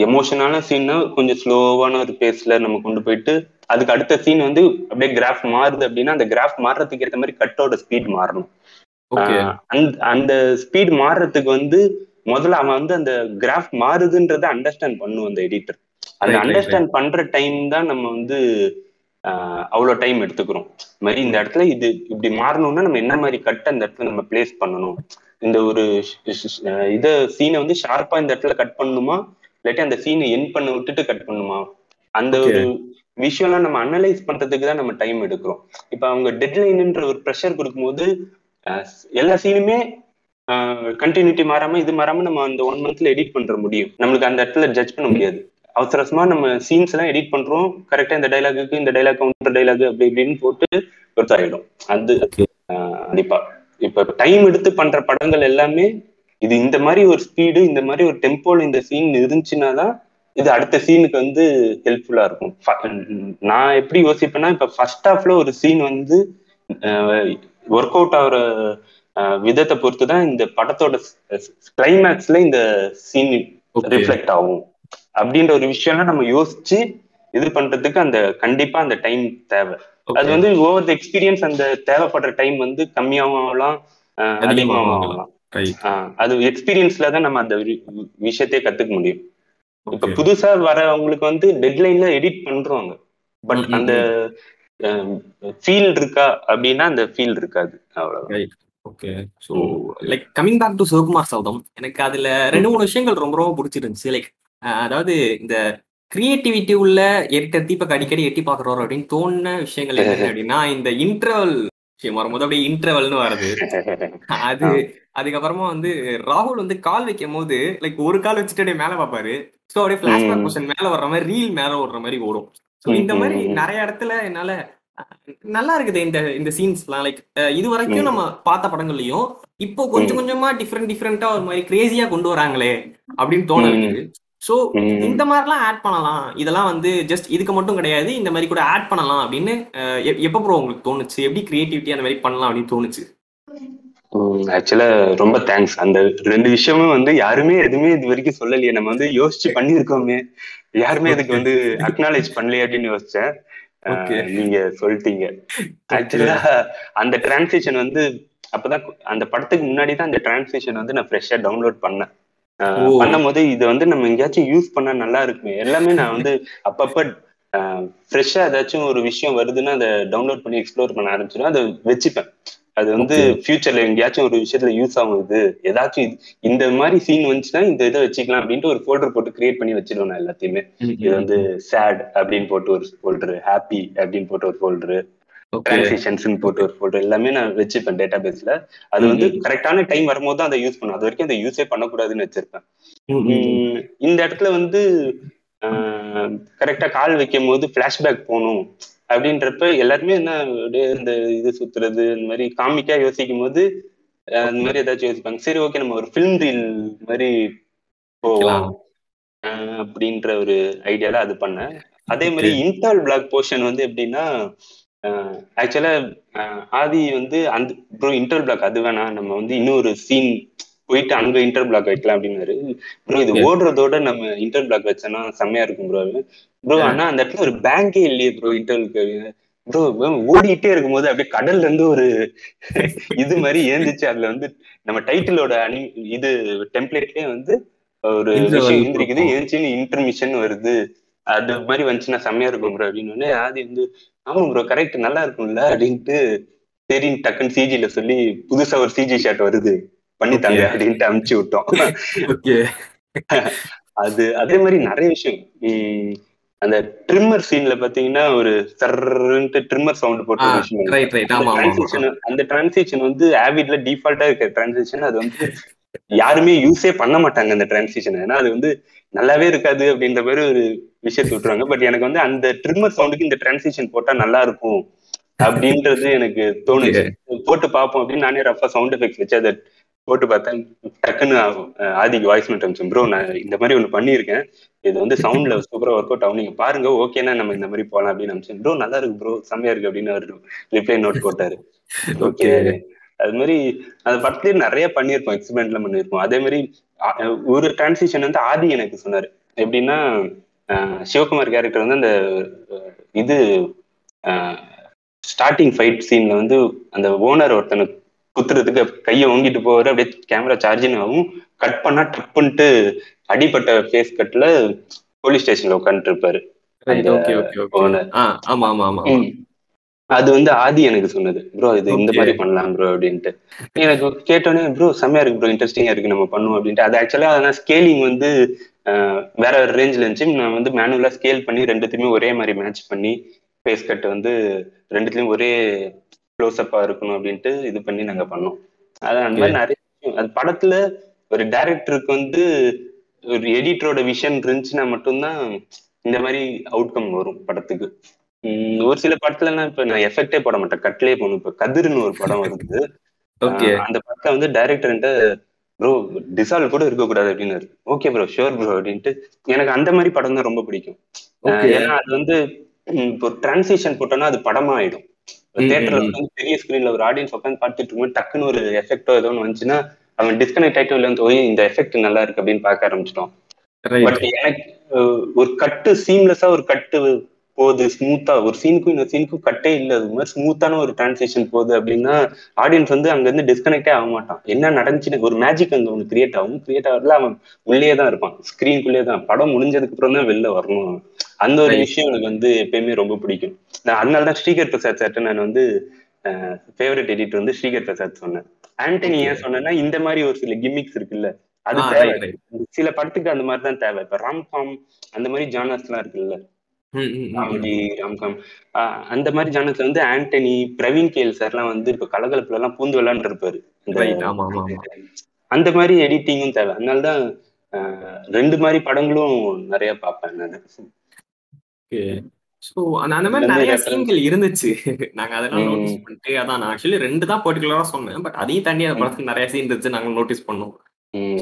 [SPEAKER 2] எமோஷனான சீன்னா கொஞ்சம் ஸ்லோவான ஒரு பேஸ்ல நம்ம கொண்டு போயிட்டு அதுக்கு அடுத்த சீன் வந்து அப்படியே கிராஃப் மாறுது அப்படின்னா அந்த கிராஃப் மாறுறதுக்கு ஏற்ற மாதிரி கட்டோட ஸ்பீட் மாறணும். அந்த அந்த ஸ்பீட் மாறுறதுக்கு வந்து முதல்ல அவன் வந்து அந்த கிராஃப் மாறுதுன்றத அண்டர்ஸ்டாண்ட் பண்ணும் அந்த எடிட்டர் அந்த அண்டர்ஸ்டாண்ட் பண்ற டைம் தான் நம்ம வந்து ஆஹ் அவ்வளவு டைம் எடுத்துக்கிறோம். இந்த மாதிரி இந்த இடத்துல இது இப்படி மாறணும்னா நம்ம என்ன மாதிரி கட் அந்த இடத்துல நம்ம பிளேஸ் பண்ணணும்? இந்த ஒரு இத சீனை வந்து ஷார்ப்பா இந்த இடத்துல கட் பண்ணணுமா? இல்லாட்டி அந்த சீனை என் பண்ண விட்டுட்டு கட் பண்ணணுமா அந்த. ஒரு விஷயம்லாம் நம்ம அனலைஸ் பண்றதுக்கு தான் நம்ம டைம் எடுக்கிறோம். இப்ப அவங்க டெட்லைன்ன்ற ஒரு ப்ரெஷர் கொடுக்கும்போது எல்லா சீனுமே கண்டினியூட்டி மாறாம இது மாறாம நம்ம அந்த ஒன் மந்த்ல எடிட் பண்ற முடியும். நம்மளுக்கு அந்த இடத்துல ஜட்ஜ் பண்ண முடியாது. அவசர அவசரமா நம்ம சீன்ஸ் எல்லாம் எடிட் பண்றோம். கரெக்டா இந்த டைலாகுக்கு இந்த டைலாக் கவுண்டர் டைலாக் அப்படி இப்படின்னு போட்டு ஒருத்தாயிடும் அது கண்டிப்பா. இப்ப டைம் எடுத்து பண்ற படங்கள் எல்லாமே இது இந்த மாதிரி ஒரு ஸ்பீடு இந்த மாதிரி ஒரு டெம்போல இந்த சீன் இருந்துச்சுன்னா தான் இது அடுத்த சீனுக்கு வந்து ஹெல்ப்ஃபுல்லா இருக்கும். நான் எப்படி யோசிப்பேன்னா இப்ப ஃபர்ஸ்ட் ஹாஃப்ல ஒரு சீன் வந்து ஒர்க் அவுட் ஆகுற விதத்தை பொறுத்து தான் இந்த படத்தோட கிளைமேக்ஸ்ல இந்த சீன் ரிஃப்ளெக்ட் ஆகும். அப்படின்ற ஒரு விஷயம்லாம் நம்ம யோசிச்சு இது பண்றதுக்கு அந்த கண்டிப்பா அந்த டைம் தேவை. அது வந்து ஓவர் த எக்ஸ்பீரியன்ஸ் அந்த தேவைப்படுற டைம் வந்து கம்மியாகவும் ஆகலாம் அதிகமாகவும் ஆகலாம் அது எக்ஸ்பீரியன்ஸ்ல தான் நம்ம அந்த விஷயத்தையே கத்துக்க முடியும். இப்ப புதுசா வரவங்களுக்கு வந்து டெட்லைன்ல எடிட் பண்றாங்க பட் அந்த ஃபீல் இருக்கா அப்படின்னா அந்த ஃபீல் இருக்காது. அவ்வளவுதான்.
[SPEAKER 1] Okay so like coming back to Sivakumar Sabatham எனக்கு அதுல ரெண்டு மூணு விஷயங்கள் ரொம்ப ரொம்ப பிடிச்சிருந்துச்சு. லைக் அதாவது இந்த கிரியேட்டிவிட்டி உள்ள எடிட்டர் தீபக் அடிக்கடி எட்டி பாக்குறோம் அப்படின்னு தோணுன விஷயங்கள் என்ன அப்படின்னா இந்த இன்டர்வல் வரும்போது அப்படியே இன்டர்வல்னு வருது அது அதுக்கப்புறமா வந்து ராகுல் வந்து கால் வைக்கும் போது லைக் ஒரு கால் வச்சுட்டு அப்படியே மேல பார்ப்பாரு ஸோ அப்படியே பிளாஷ்பேக். கொஸ்டின் மேல வர்ற மாதிரி ரீல் மேல ஓடுற மாதிரி ஓடும் ஸோ இந்த மாதிரி. நிறைய இடத்துல என்னால நல்லா இருக்குது இந்த இந்த சீன்ஸ்லாம் லைக் இது வரைக்கும். நம்ம பார்த்த படங்கள்லயும் இப்போ கொஞ்சம். கொஞ்சமா டிஃப்ரெண்ட் டிஃப்ரெண்டா ஒரு மாதிரி கிரேசியா கொண்டு வராங்களே அப்படின்னு தோண
[SPEAKER 2] ம்.
[SPEAKER 1] வைக்குது ஸோ. இந்த மாதிரிலாம் ஆட் பண்ணலாம். இதெல்லாம் வந்து ஜஸ்ட் இதுக்கு மட்டும் கிடையாது. இந்த மாதிரி கூட ஆட் பண்ணலாம் அப்படின்னு எப்ப ப்ரோ உங்களுக்கு தோணுச்சு? எப்படி கிரியேட்டிவிட்டி அந்த மாதிரி பண்ணலாம் அப்படின்னு தோணுச்சு?
[SPEAKER 2] ஆக்சுவலா ரொம்ப தேங்க்ஸ் அந்த ரெண்டு விஷயமும் வந்து யாருமே எதுவுமே இது வரைக்கும் சொல்லலையே. நம்ம வந்து யோசிச்சு பண்ணிருக்கோமே யாருமே இதுக்கு வந்து அக்னாலேஜ் பண்ணலையே அப்படின்னு யோசிச்சேன். நீங்க சொல்லிட்டீங்க. ஆக்சுவலா அந்த டிரான்ஸ்லேஷன் வந்து அப்பதான் அந்த படத்துக்கு முன்னாடி தான் அந்த டிரான்ஸ்லேஷன் வந்து நான் ஃப்ரெஷ்ஷா டவுன்லோட் பண்ணேன். பண்ணும்போது இது வந்து நம்ம எங்கேயாச்சும் யூஸ் பண்ணா நல்லா இருக்குமே. எல்லாமே நான் வந்து அப்பப்ப ஃப்ரெஷ்ஷா ஏதாச்சும் ஒரு விஷயம் வருதுன்னா அதை டவுன்லோட் பண்ணி எக்ஸ்ப்ளோர் பண்ண ஆரம்பிச்சிடும் அதை வச்சுப்பேன். அது வந்து. ஃபியூச்சர்ல எங்கேயாச்சும் ஒரு விஷயத்துல யூஸ் ஆகும் இது. ஏதாச்சும் இந்த மாதிரி சீன் வந்துச்சுன்னா இந்த இதை வச்சுக்கலாம் அப்படின்ட்டு ஒரு ஃபோல்டர் போட்டு கிரியேட் பண்ணி வச்சிடுவேன் நான் எல்லாத்தையுமே. இது வந்து சேட் அப்படின்னு போட்டு ஒரு ஃபோல்டர் ஹாப்பி அப்படின்னு போட்டு ஒரு ஃபோல்டர் டிரான்சிஷன்ஸ் போட்டு ஒரு ஃபோல்டர் எல்லாமே நான் வச்சுப்பேன் டேட்டா பேஸ்ல அது வந்து. கரெக்டான டைம் வரும்போது தான் அதை யூஸ் பண்ணும் அது வரைக்கும் அதை யூஸே பண்ணக்கூடாதுன்னு வச்சிருப்பேன். இந்த இடத்துல வந்து கரெக்டா கால் வைக்கும் போது பிளாஷ்பேக் போகணும் அப்படின்றப்ப எல்லாருமே என்ன இந்த இது சுத்துறது இந்த மாதிரி காமிக்கா யோசிக்கும் போது அஹ், இந்த மாதிரி ஏதாச்சும் யோசிப்பாங்க. சரி ஓகே நம்ம ஒரு ஃபிலிம் ரீல் மாதிரி. அஹ், அப்படின்ற ஒரு ஐடியால அது பண்ணேன். அதே மாதிரி இன்டர்வல் பிளாக் போர்ஷன் வந்து எப்படின்னா ஆக்சுவலா ஆதி வந்து அந்த ப்ரோ இன்டர்வல் பிளாக் அது வேணாம் நம்ம வந்து இன்னொரு சீன் போயிட்டு அங்க இன்டர் பிளாக் வைக்கலாம் அப்படின்னாரு ப்ரோ இது. ஓடுறதோட நம்ம இன்டர் பிளாக் வச்சோன்னா செம்மையா இருக்கும் ப்ரோ ப்ரோ. ஆனா அந்த இடத்துல ஒரு பேங்கே இல்லையே ப்ரோ இன்டர்வலுக்கு ப்ரோ ஓடிட்டே இருக்கும்போது அப்படியே கடல்ல இருந்து ஒரு இது மாதிரி ஏந்துச்சு அதுல வந்து நம்ம டைட்டிலோட அனி இது டெம்ப்ளேட்லயே வந்து ஒரு விஷயம் இருந்திருக்குது
[SPEAKER 1] இருக்கும்.
[SPEAKER 2] ஏந்துச்சுன்னு இன்டர்மிஷன் வருது அது மாதிரி வந்துச்சுன்னா செம்மையா இருக்கும் ப்ரோ அப்படின்னு ஆதி வந்து ஆமா ப்ரோ கரெக்ட் நல்லா இருக்கும்ல அப்படின்ட்டு சரின்னு டக்குன்னு சிஜில சொல்லி புதுசா ஒரு சிஜி ஷாட் வருது. பண்ணித்தாங்க. அப்படின்ட்டு அமுச்சு விட்டோம். அது அதே மாதிரி நிறைய விஷயம். அந்த ட்ரிம்மர் சீன்ல பாத்தீங்கன்னா ஒரு சர்ன்ட்டு ட்ரிம்மர் சவுண்ட் போட்டு விஷயம் அந்த டிரான்சிஷன் வந்து ஆவிட்ல டிஃபால்ட்டா இருக்க டிரான்சிஷன் அது வந்து யாருமே யூஸே பண்ண மாட்டாங்க அந்த டிரான்சிஷன் ஏன்னா அது வந்து நல்லாவே இருக்காது அப்படின்ற மாதிரி ஒரு விஷயத்தை விட்டுருவாங்க. பட் எனக்கு வந்து அந்த ட்ரிம்மர் சவுண்டுக்கு இந்த டிரான்சிஷன் போட்டா நல்லா இருக்கும் அப்படின்றது எனக்கு தோணுச்சு. போட்டு பார்ப்போம் அப்படின்னு நானே ரஃபா சவுண்ட் எஃபெக்ட்ஸ் வச்சு அதை போட்டு பார்த்தேன். டக்குன்னு ஆதிக்கு வாய்ஸ் நோட் அனுப்பிச்சேன். ப்ரோ நான் இந்த மாதிரி ஒன்று பண்ணியிருக்கேன். இது வந்து சவுண்ட்ல சூப்பரா ஒர்க் அவுட் ஆகும். நீங்க பாருங்க. ஓகேனா நம்ம இந்த மாதிரி போலாம் அப்படின்னு அனுப்பிச்சேன். ப்ரோ நல்லா இருக்கு ப்ரோ செம்மையா இருக்கு அப்படின்னு அவர் ரிப்ளை நோட் போட்டாரு. ஓகே அது மாதிரி அந்த படத்துலயே நிறைய பண்ணியிருப்போம் எக்ஸ்பெரிமெண்ட்லாம் பண்ணியிருப்போம். அதே மாதிரி ஒரு டிரான்சிஷன் வந்து ஆதி எனக்கு சொன்னாரு. எப்படின்னா சிவகுமார் கேரக்டர் வந்து அந்த இது ஸ்டார்டிங் ஃபைட் சீன்ல வந்து அந்த ஓனர் ஒருத்தனை குத்துறதுக்கு கையை ஓங்கிட்டு போவாரு. அப்படியே கேமரா சார்ஜிங் ஆகும். கட் பண்ணா டப்புன்ட்டு அடிப்பட்ட ஃபேஸ் கட்ல போலீஸ் ஸ்டேஷன்ல உட்காந்துட்டு இருப்பாரு.
[SPEAKER 1] ஆ ஆமா ஆமா ஆமா.
[SPEAKER 2] அது வந்து ஆதி எனக்கு சொன்னது. ப்ரோ இது இந்த. மாதிரி பண்ணலாம் ப்ரோ அப்படின்ட்டு. எனக்கு கேட்டோன்னே ப்ரோ செம்மையா இருக்கு ப்ரோ இன்ட்ரெஸ்டிங்கா இருக்கு நம்ம பண்ணுவோம் அப்படின்ட்டு. அது ஆக்சுவலா அதெல்லாம் ஸ்கேலிங் வந்து வேற ஒரு ரேஞ்சில் இருந்துச்சு. நான் வந்து மேனுவலா ஸ்கேல் பண்ணி ரெண்டுத்தையுமே ஒரே மாதிரி மேட்ச் பண்ணி ஃபேஸ் கட் வந்து ரெண்டுத்துலயும் ஒரே க்ளோஸ்அப்பா இருக்கணும் அப்படின்ட்டு இது பண்ணி நாங்க பண்ணோம். அது அந்த மாதிரி நிறைய விஷயம். அது படத்துல ஒரு டைரக்டருக்கு வந்து ஒரு எடிட்டரோட விஷன் இருந்துச்சுன்னா மட்டும்தான் இந்த மாதிரி அவுட்கம் வரும் படத்துக்கு. ஒரு சில படத்துல எல்லாம் இப்ப நான் எஃபெக்டே போட மாட்டேன். கட்லயே போகணும். இப்ப கதிர்னு ஒரு படம் வருது. அந்த படத்தை வந்து டைரக்டர்ன்ட்டு ப்ரோ டிசால்வ் கூட இருக்கக்கூடாது அப்படின்னாரு. ஓகே ப்ரோ ஷோர் ப்ரோ அப்படின்ட்டு. எனக்கு அந்த மாதிரி படம் தான் ரொம்ப பிடிக்கும். ஏன்னா அது வந்து இப்போ டிரான்சிஷன் போட்டோம்னா அது படமா ஆயிடும்.
[SPEAKER 1] ம்.
[SPEAKER 2] வந்து பெரிய ஸ்கிரீன்ல ஒரு ஆடியன்ஸ் உட்காந்து பார்த்துட்டு இருக்கும்போது டக்குன்னு ஒரு எஃபெக்டோ ஏதோ ஒன்று வந்துச்சுன்னா அவன் டிஸ்கனெக்ட் உள்ள வந்து ஓய் இந்த எஃபெக்ட் நல்லா இருக்கு அப்படின்னு பார்க்க ஆரம்பிச்சிட்டோம். பட் எனக்கு ஒரு கட்டு சீம்லெஸ்ஸா ஒரு கட்டு போகுது ஸ்மூத்தா ஒரு சீனுக்கும் இன்னொரு சீனுக்கும் கட்டே இல்ல. அது மாதிரி ஸ்மூத்தான ஒரு டிரான்சிஷன் போகுது அப்படின்னா ஆடியன்ஸ் வந்து அங்க இருந்து டிஸ்கனெக்டே ஆக மாட்டான். என்ன நடந்துச்சுன்னு ஒரு மேஜிக் அங்க ஒன்று கிரியேட் ஆகும். கிரியேட் ஆகிறதுல அவன் உள்ளே தான் இருப்பான். ஸ்கிரீனுக்குள்ளேயே தான். படம் முடிஞ்சதுக்கு அப்புறம் தான் வெளில வரணும். அந்த ஒரு. விஷயம் எனக்கு வந்து எப்பயுமே ரொம்ப பிடிக்கும். நான் அதனால தான் ஸ்ரீகர் பிரசாத் சார்ட்ட நான் வந்து ஃபேவரட் எடிட்டர் வந்து ஸ்ரீகர் பிரசாத் சொன்னேன். ஆண்டனி ஏன் சொன்னேன்னா இந்த மாதிரி ஒரு சில கிம்மிக்ஸ் இருக்குல்ல அது தேவை. சில படத்துக்கு அந்த மாதிரி தான் தேவை. இப்ப ராம்காம் அந்த மாதிரி ஜானர்ஸ் எல்லாம் இருக்குல்ல. காமெடி ராம்காம் அந்த மாதிரி ஜானர்ஸ்ல வந்து ஆண்டனி பிரவீன் கேல் சார்லாம் வந்து இப்ப கலகலப்புல எல்லாம் பூந்து விளாண்டு இருப்பாரு அந்த மாதிரி எடிட்டிங்கும் தேவை. அதனாலதான் ரெண்டு மாதிரி படங்களும் நிறைய பார்ப்பேன் நான்.
[SPEAKER 1] ஸோ அந்த மாதிரி நிறைய சீன்கள் இருந்துச்சு. நாங்க அதெல்லாம். நோட்டீஸ் பண்ணிட்டு அதான் நான் ஆக்சுவலி ரெண்டு தான் பர்டிகுலரா சொன்னேன் பட் அதையும் தாண்டி அந்த. படத்துல நிறைய சீன் இருந்துச்சு நாங்க நோட்டீஸ் பண்ணோம்.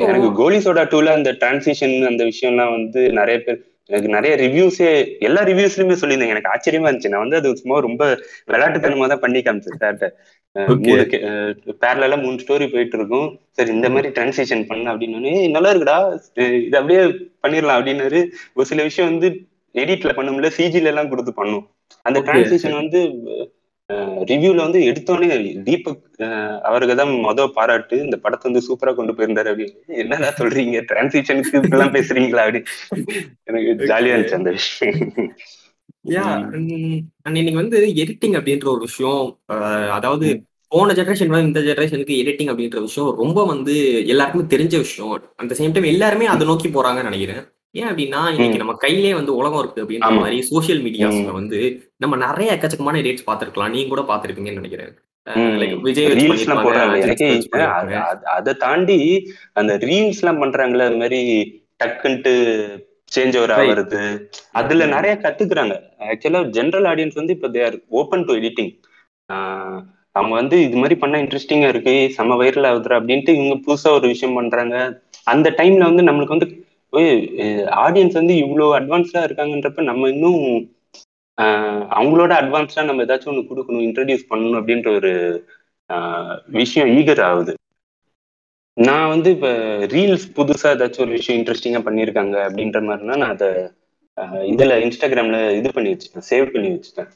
[SPEAKER 2] எனக்கு கோலி சோடா டூல அந்த டிரான்சிஷன் அந்த விஷயம்லாம் வந்து நிறைய பேர் எனக்கு நிறைய ரிவ்யூஸே எல்லா ரிவ்யூஸ்லயுமே சொல்லியிருந்தேன். எனக்கு ஆச்சரியமா இருந்துச்சு. நான் வந்து அது சும்மா ரொம்ப விளையாட்டுத்தனமா தான் பண்ணி காமிச்சேன் சார்ட்ட
[SPEAKER 1] Okay.
[SPEAKER 2] மூணு ஸ்டோரி போயிட்டு இருக்கும். சரி இந்த மாதிரி டிரான்சிஷன் பண்ண அப்படின்னு "ஏய், நல்லா இருக்குடா. இது அப்படியே பண்ணிடலாம் அப்படின்னாரு. ஒரு சில விஷயம் வந்து எடிட்ல பண்ண முடியல சிஜில எல்லாம் கொடுத்து பண்ணும். அந்த. டிரான்சிஷன் வந்து ரிவ்யூல வந்து எடுத்தோடனே தீபக் அவருக்கு தான் மொதல் பாராட்டு இந்த படத்தை வந்து சூப்பரா கொண்டு போயிருந்தாரு அப்படின்னு. என்னடா சொல்றீங்க? டிரான்சிஷனுக்கு இப்பெல்லாம் பேசுறீங்களா அப்படி? எனக்கு ஜாலியா இருந்துச்சு அந்த விஷயம்.
[SPEAKER 1] யா இன்னைக்கு வந்து எடிட்டிங் அப்படின்ற ஒரு விஷயம் அதாவது. போன ஜெனரேஷன் விட இந்த ஜெனரேஷனுக்கு எடிட்டிங் அப்படின்ற விஷயம் ரொம்ப வந்து எல்லாருக்குமே தெரிஞ்ச விஷயம். அந்த சேம் டைம் எல்லாருமே அதை நோக்கி போறாங்கன்னு நினைக்கிறேன். ஏன் அப்படின்னா இன்னைக்கு. நம்ம கையிலே வந்து உலகம் இருக்கு அப்படின்ற. மாதிரி சோஷியல் மீடியாஸ்ல. வந்து நம்ம நிறைய எக்கச்சக்கமான எடிட்ஸ் பார்த்திருக்கலாம். நீங்க கூட பார்த்திருப்பீங்கன்னு நினைக்கிறேன்.
[SPEAKER 2] அதை தாண்டி அந்த ரீல்ஸ் எல்லாம் பண்றாங்கல்ல அது மாதிரி டக்குன்ட்டு சேஞ்ச் ஓவர். ஆகுறது. அதுல நிறைய கத்துக்கிறாங்க. ஆக்சுவலா ஜென்ரல் ஆடியன்ஸ் வந்து இப்ப தேர் ஓப்பன் டு எடிட்டிங் அவங்க வந்து இது மாதிரி பண்ணா இன்ட்ரெஸ்டிங்கா இருக்கு செம்ம வைரல் ஆகுதுரா அப்படின்ட்டு இவங்க புதுசா ஒரு விஷயம் பண்றாங்க. அந்த டைம்ல வந்து நம்மளுக்கு வந்து ஆடியன்ஸ் வந்து இவ்வளவு அட்வான்ஸ்டா இருக்காங்கன்றப்ப நம்ம இன்னும் அவங்களோட அட்வான்ஸ்டா நம்ம ஏதாச்சும் ஒன்று கொடுக்கணும் இன்ட்ரடியூஸ் பண்ணணும் அப்படின்ற ஒரு விஷயம் ஈகர் ஆகுது நான் வந்து இப்ப ரீல்ஸ் புதுசா ஏதாச்சும் ஒரு விஷயம் இன்ட்ரெஸ்டிங்கா பண்ணியிருக்காங்க அப்படின்ற மாதிரினா நான் அதை இதுல இன்ஸ்டாகிராம்ல இது பண்ணி வச்சுட்டேன் சேவ் பண்ணி வச்சுட்டேன்.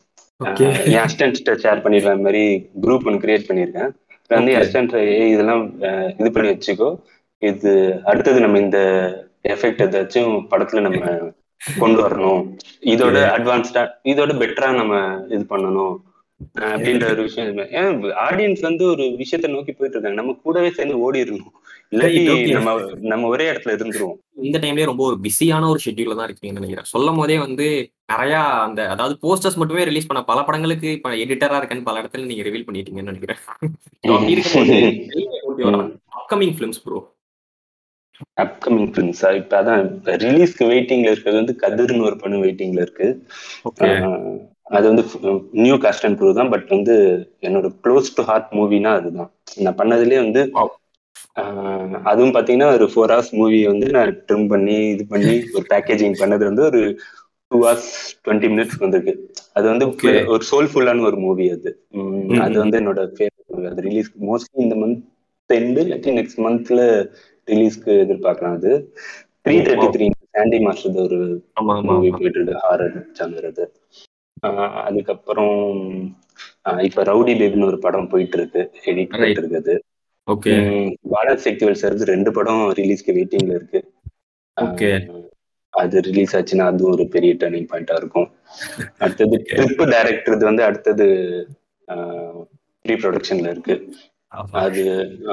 [SPEAKER 2] என் அசிஸ்டன்ட் ஷேர் பண்ணிடுவேன் இந்த மாதிரி குரூப் ஒன்று கிரியேட் பண்ணியிருக்கேன் வந்து
[SPEAKER 1] Okay.
[SPEAKER 2] அசிஸ்டன்ட் இதெல்லாம் இது பண்ணி வச்சுக்கோ. இது அடுத்தது நம்ம இந்த எஃபெக்ட் ஏதாச்சும் படத்துல நம்ம கொண்டு வரணும். இதோட. அட்வான்ஸ்டா இதோட பெட்டரா நம்ம இது பண்ணணும். அப்படின்ற ஒரு விஷயம். ஏன் ஆடியன்ஸ் வந்து ஒரு விஷயத்த நோக்கி போயிட்டு இருக்காங்க. நம்ம கூடவே சேர்ந்து ஓடிடணும். இல்லாட்டி
[SPEAKER 1] Right, okay.
[SPEAKER 2] நம்ம நம்ம ஒரே இடத்துல இருந்துருவோம்.
[SPEAKER 1] இந்த டைம்லயே ரொம்ப ஒரு பிஸியான ஒரு ஷெட்யூல்ல தான் இருக்கீங்கன்னு நினைக்கிறேன். சொல்லும் போதே வந்து நிறைய அந்த அதாவது போஸ்டர்ஸ் மட்டுமே ரிலீஸ் பண்ண பல படங்களுக்கு இப்ப எடிட்டரா இருக்கேன்னு பல இடத்துல நீங்க ரிவீல் பண்ணிட்டீங்கன்னு நினைக்கிறேன். அப்கமிங் ஃபிலிம்ஸ் ப்ரோ
[SPEAKER 2] அப்கமிங் ஃபிலிம்ஸா இப்ப அதான் ரிலீஸ்க்கு வெயிட்டிங்ல இருக்கிறது வந்து கதிர்னு ஒரு படம் வெயிட்டிங்ல இருக்கு. அது வந்து நியூ காஸ்ட் அண்ட் ப்ரூவ் தான் பட் வந்து என்னோட க்ளோஸ் டு ஹார்ட் மூவினா அதுதான். நான் பண்ணதுலயே வந்து அதுவும் பாத்தீங்கன்னா ஒரு ஃபோர் ஹவர்ஸ் மூவி வந்து நான் ட்ரிம் பண்ணி இது பண்ணி ஒரு பேக்கேஜிங் பண்ணது வந்து ஒரு டூ ஹவர்ஸ் டுவெண்ட்டி மினிட்ஸ் வந்திருக்கு. அது வந்து. ஒரு சோல்ஃபுல்லான ஒரு மூவி அது. அது. வந்து என்னோட ஃபேவரட் மூவி அது ரிலீஸ் மோஸ்ட்லி இந்த மந்த் எண்டு இல்லாட்டி நெக்ஸ்ட் மந்த்ல ரிலீஸ்க்கு எதிர்பார்க்கலாம் அது. Three thirty three Sandy master ஒரு மூவி போயிட்டு இருக்கு ஹாரர் ஜானர் அது. அதுக்கப்புறம் இப்ப ரவுடி பேபின்னு ஒரு படம் போயிட்டு இருக்கு எடிட். போயிட்டு இருக்குது
[SPEAKER 1] ஓகே
[SPEAKER 2] உம் பாலாஜி சக்திவேல் சார் ரெண்டு படம் ரிலீஸ்க்கு வெயிட்டிங்ல இருக்கு. ஆஹ் அது ரிலீஸ் ஆச்சுன்னா அதுவும் ஒரு பெரிய டர்னிங் பாயிண்டா இருக்கும். அடுத்தது. ட்ரிப் டைரக்டர் வந்து அடுத்தது ப்ரீ ப்ரொடக்ஷன்ல இருக்கு. அது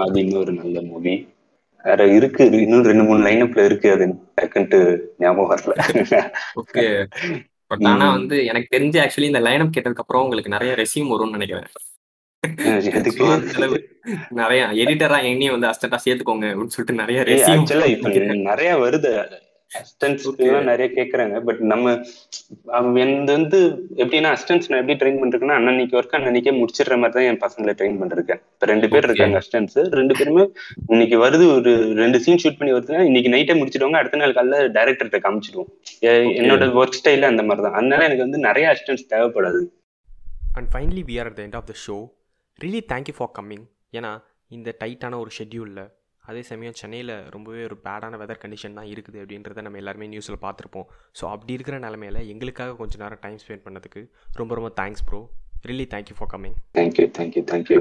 [SPEAKER 2] அது இன்னும் ஒரு நல்ல மூவி வேற இருக்கு. இன்னும் ரெண்டு மூணு லைனப்ல இருக்கு. அது டக்குன்ட்டு ஞாபகம் வரல.
[SPEAKER 1] ஓகே பட் ஆனா. வந்து எனக்கு தெரிஞ்சு ஆக்சுவலி இந்த லைனப் கேட்டதுக்கு அப்புறம் உங்களுக்கு நிறைய ரெசியூம் வரும்னு நினைக்கிறேன். நிறைய எடிட்டரா என்னையும் வந்து அஸ்டண்டா சேர்த்துக்கோங்க அப்படின்னு சொல்லிட்டு நிறைய
[SPEAKER 2] நிறைய வருது. அசிஸ்டன்ஸ் நிறைய கேக்குறாங்க. பட் நம்ம எந்த வந்து எப்படின்னா அசிஸ்டன்ஸ் நான் எப்படி ட்ரெயின் பண்ணிருக்கேன்னா அன்னன்னைக்கு ஒர்க் அன்னன்னைக்கே முடிச்சிடுற மாதிரி தான் என் பசங்களை ட்ரெயின் பண்ணிருக்கேன். இப்ப ரெண்டு பேர். இருக்காங்க அசிஸ்டன்ஸ் ரெண்டு பேருமே இன்னைக்கு வருது ஒரு ரெண்டு சீன் ஷூட் பண்ணி வருதுன்னா இன்னைக்கு நைட்டே முடிச்சிடுவாங்க அடுத்த நாள் காலைல டைரக்டர்கிட்ட காமிச்சிடுவோம். என்னோட ஒர்க் ஸ்டைல அந்த மாதிரி தான். அதனால எனக்கு வந்து நிறைய அசிஸ்டன்ஸ் தேவைப்படாது.
[SPEAKER 3] And finally we are at the end of the show really thank you for coming ஏன்னா இந்த டைட்டான ஒரு ஷெட்யூலில் அதே சமயம் சென்னையில் ரொம்பவே ஒரு பேடான வெதர் கண்டிஷன் தான் இருக்குது அப்படின்றத நம்ம எல்லாருமே நியூஸில் பார்த்துருப்போம். ஸோ அப்படி இருக்கிற நிலமையில எங்களுக்காக கொஞ்சம் நேரம் டைம் ஸ்பெண்ட் பண்ணதுக்கு ரொம்ப ரொம்ப thanks bro really thank you for coming
[SPEAKER 2] thank you thank you thank you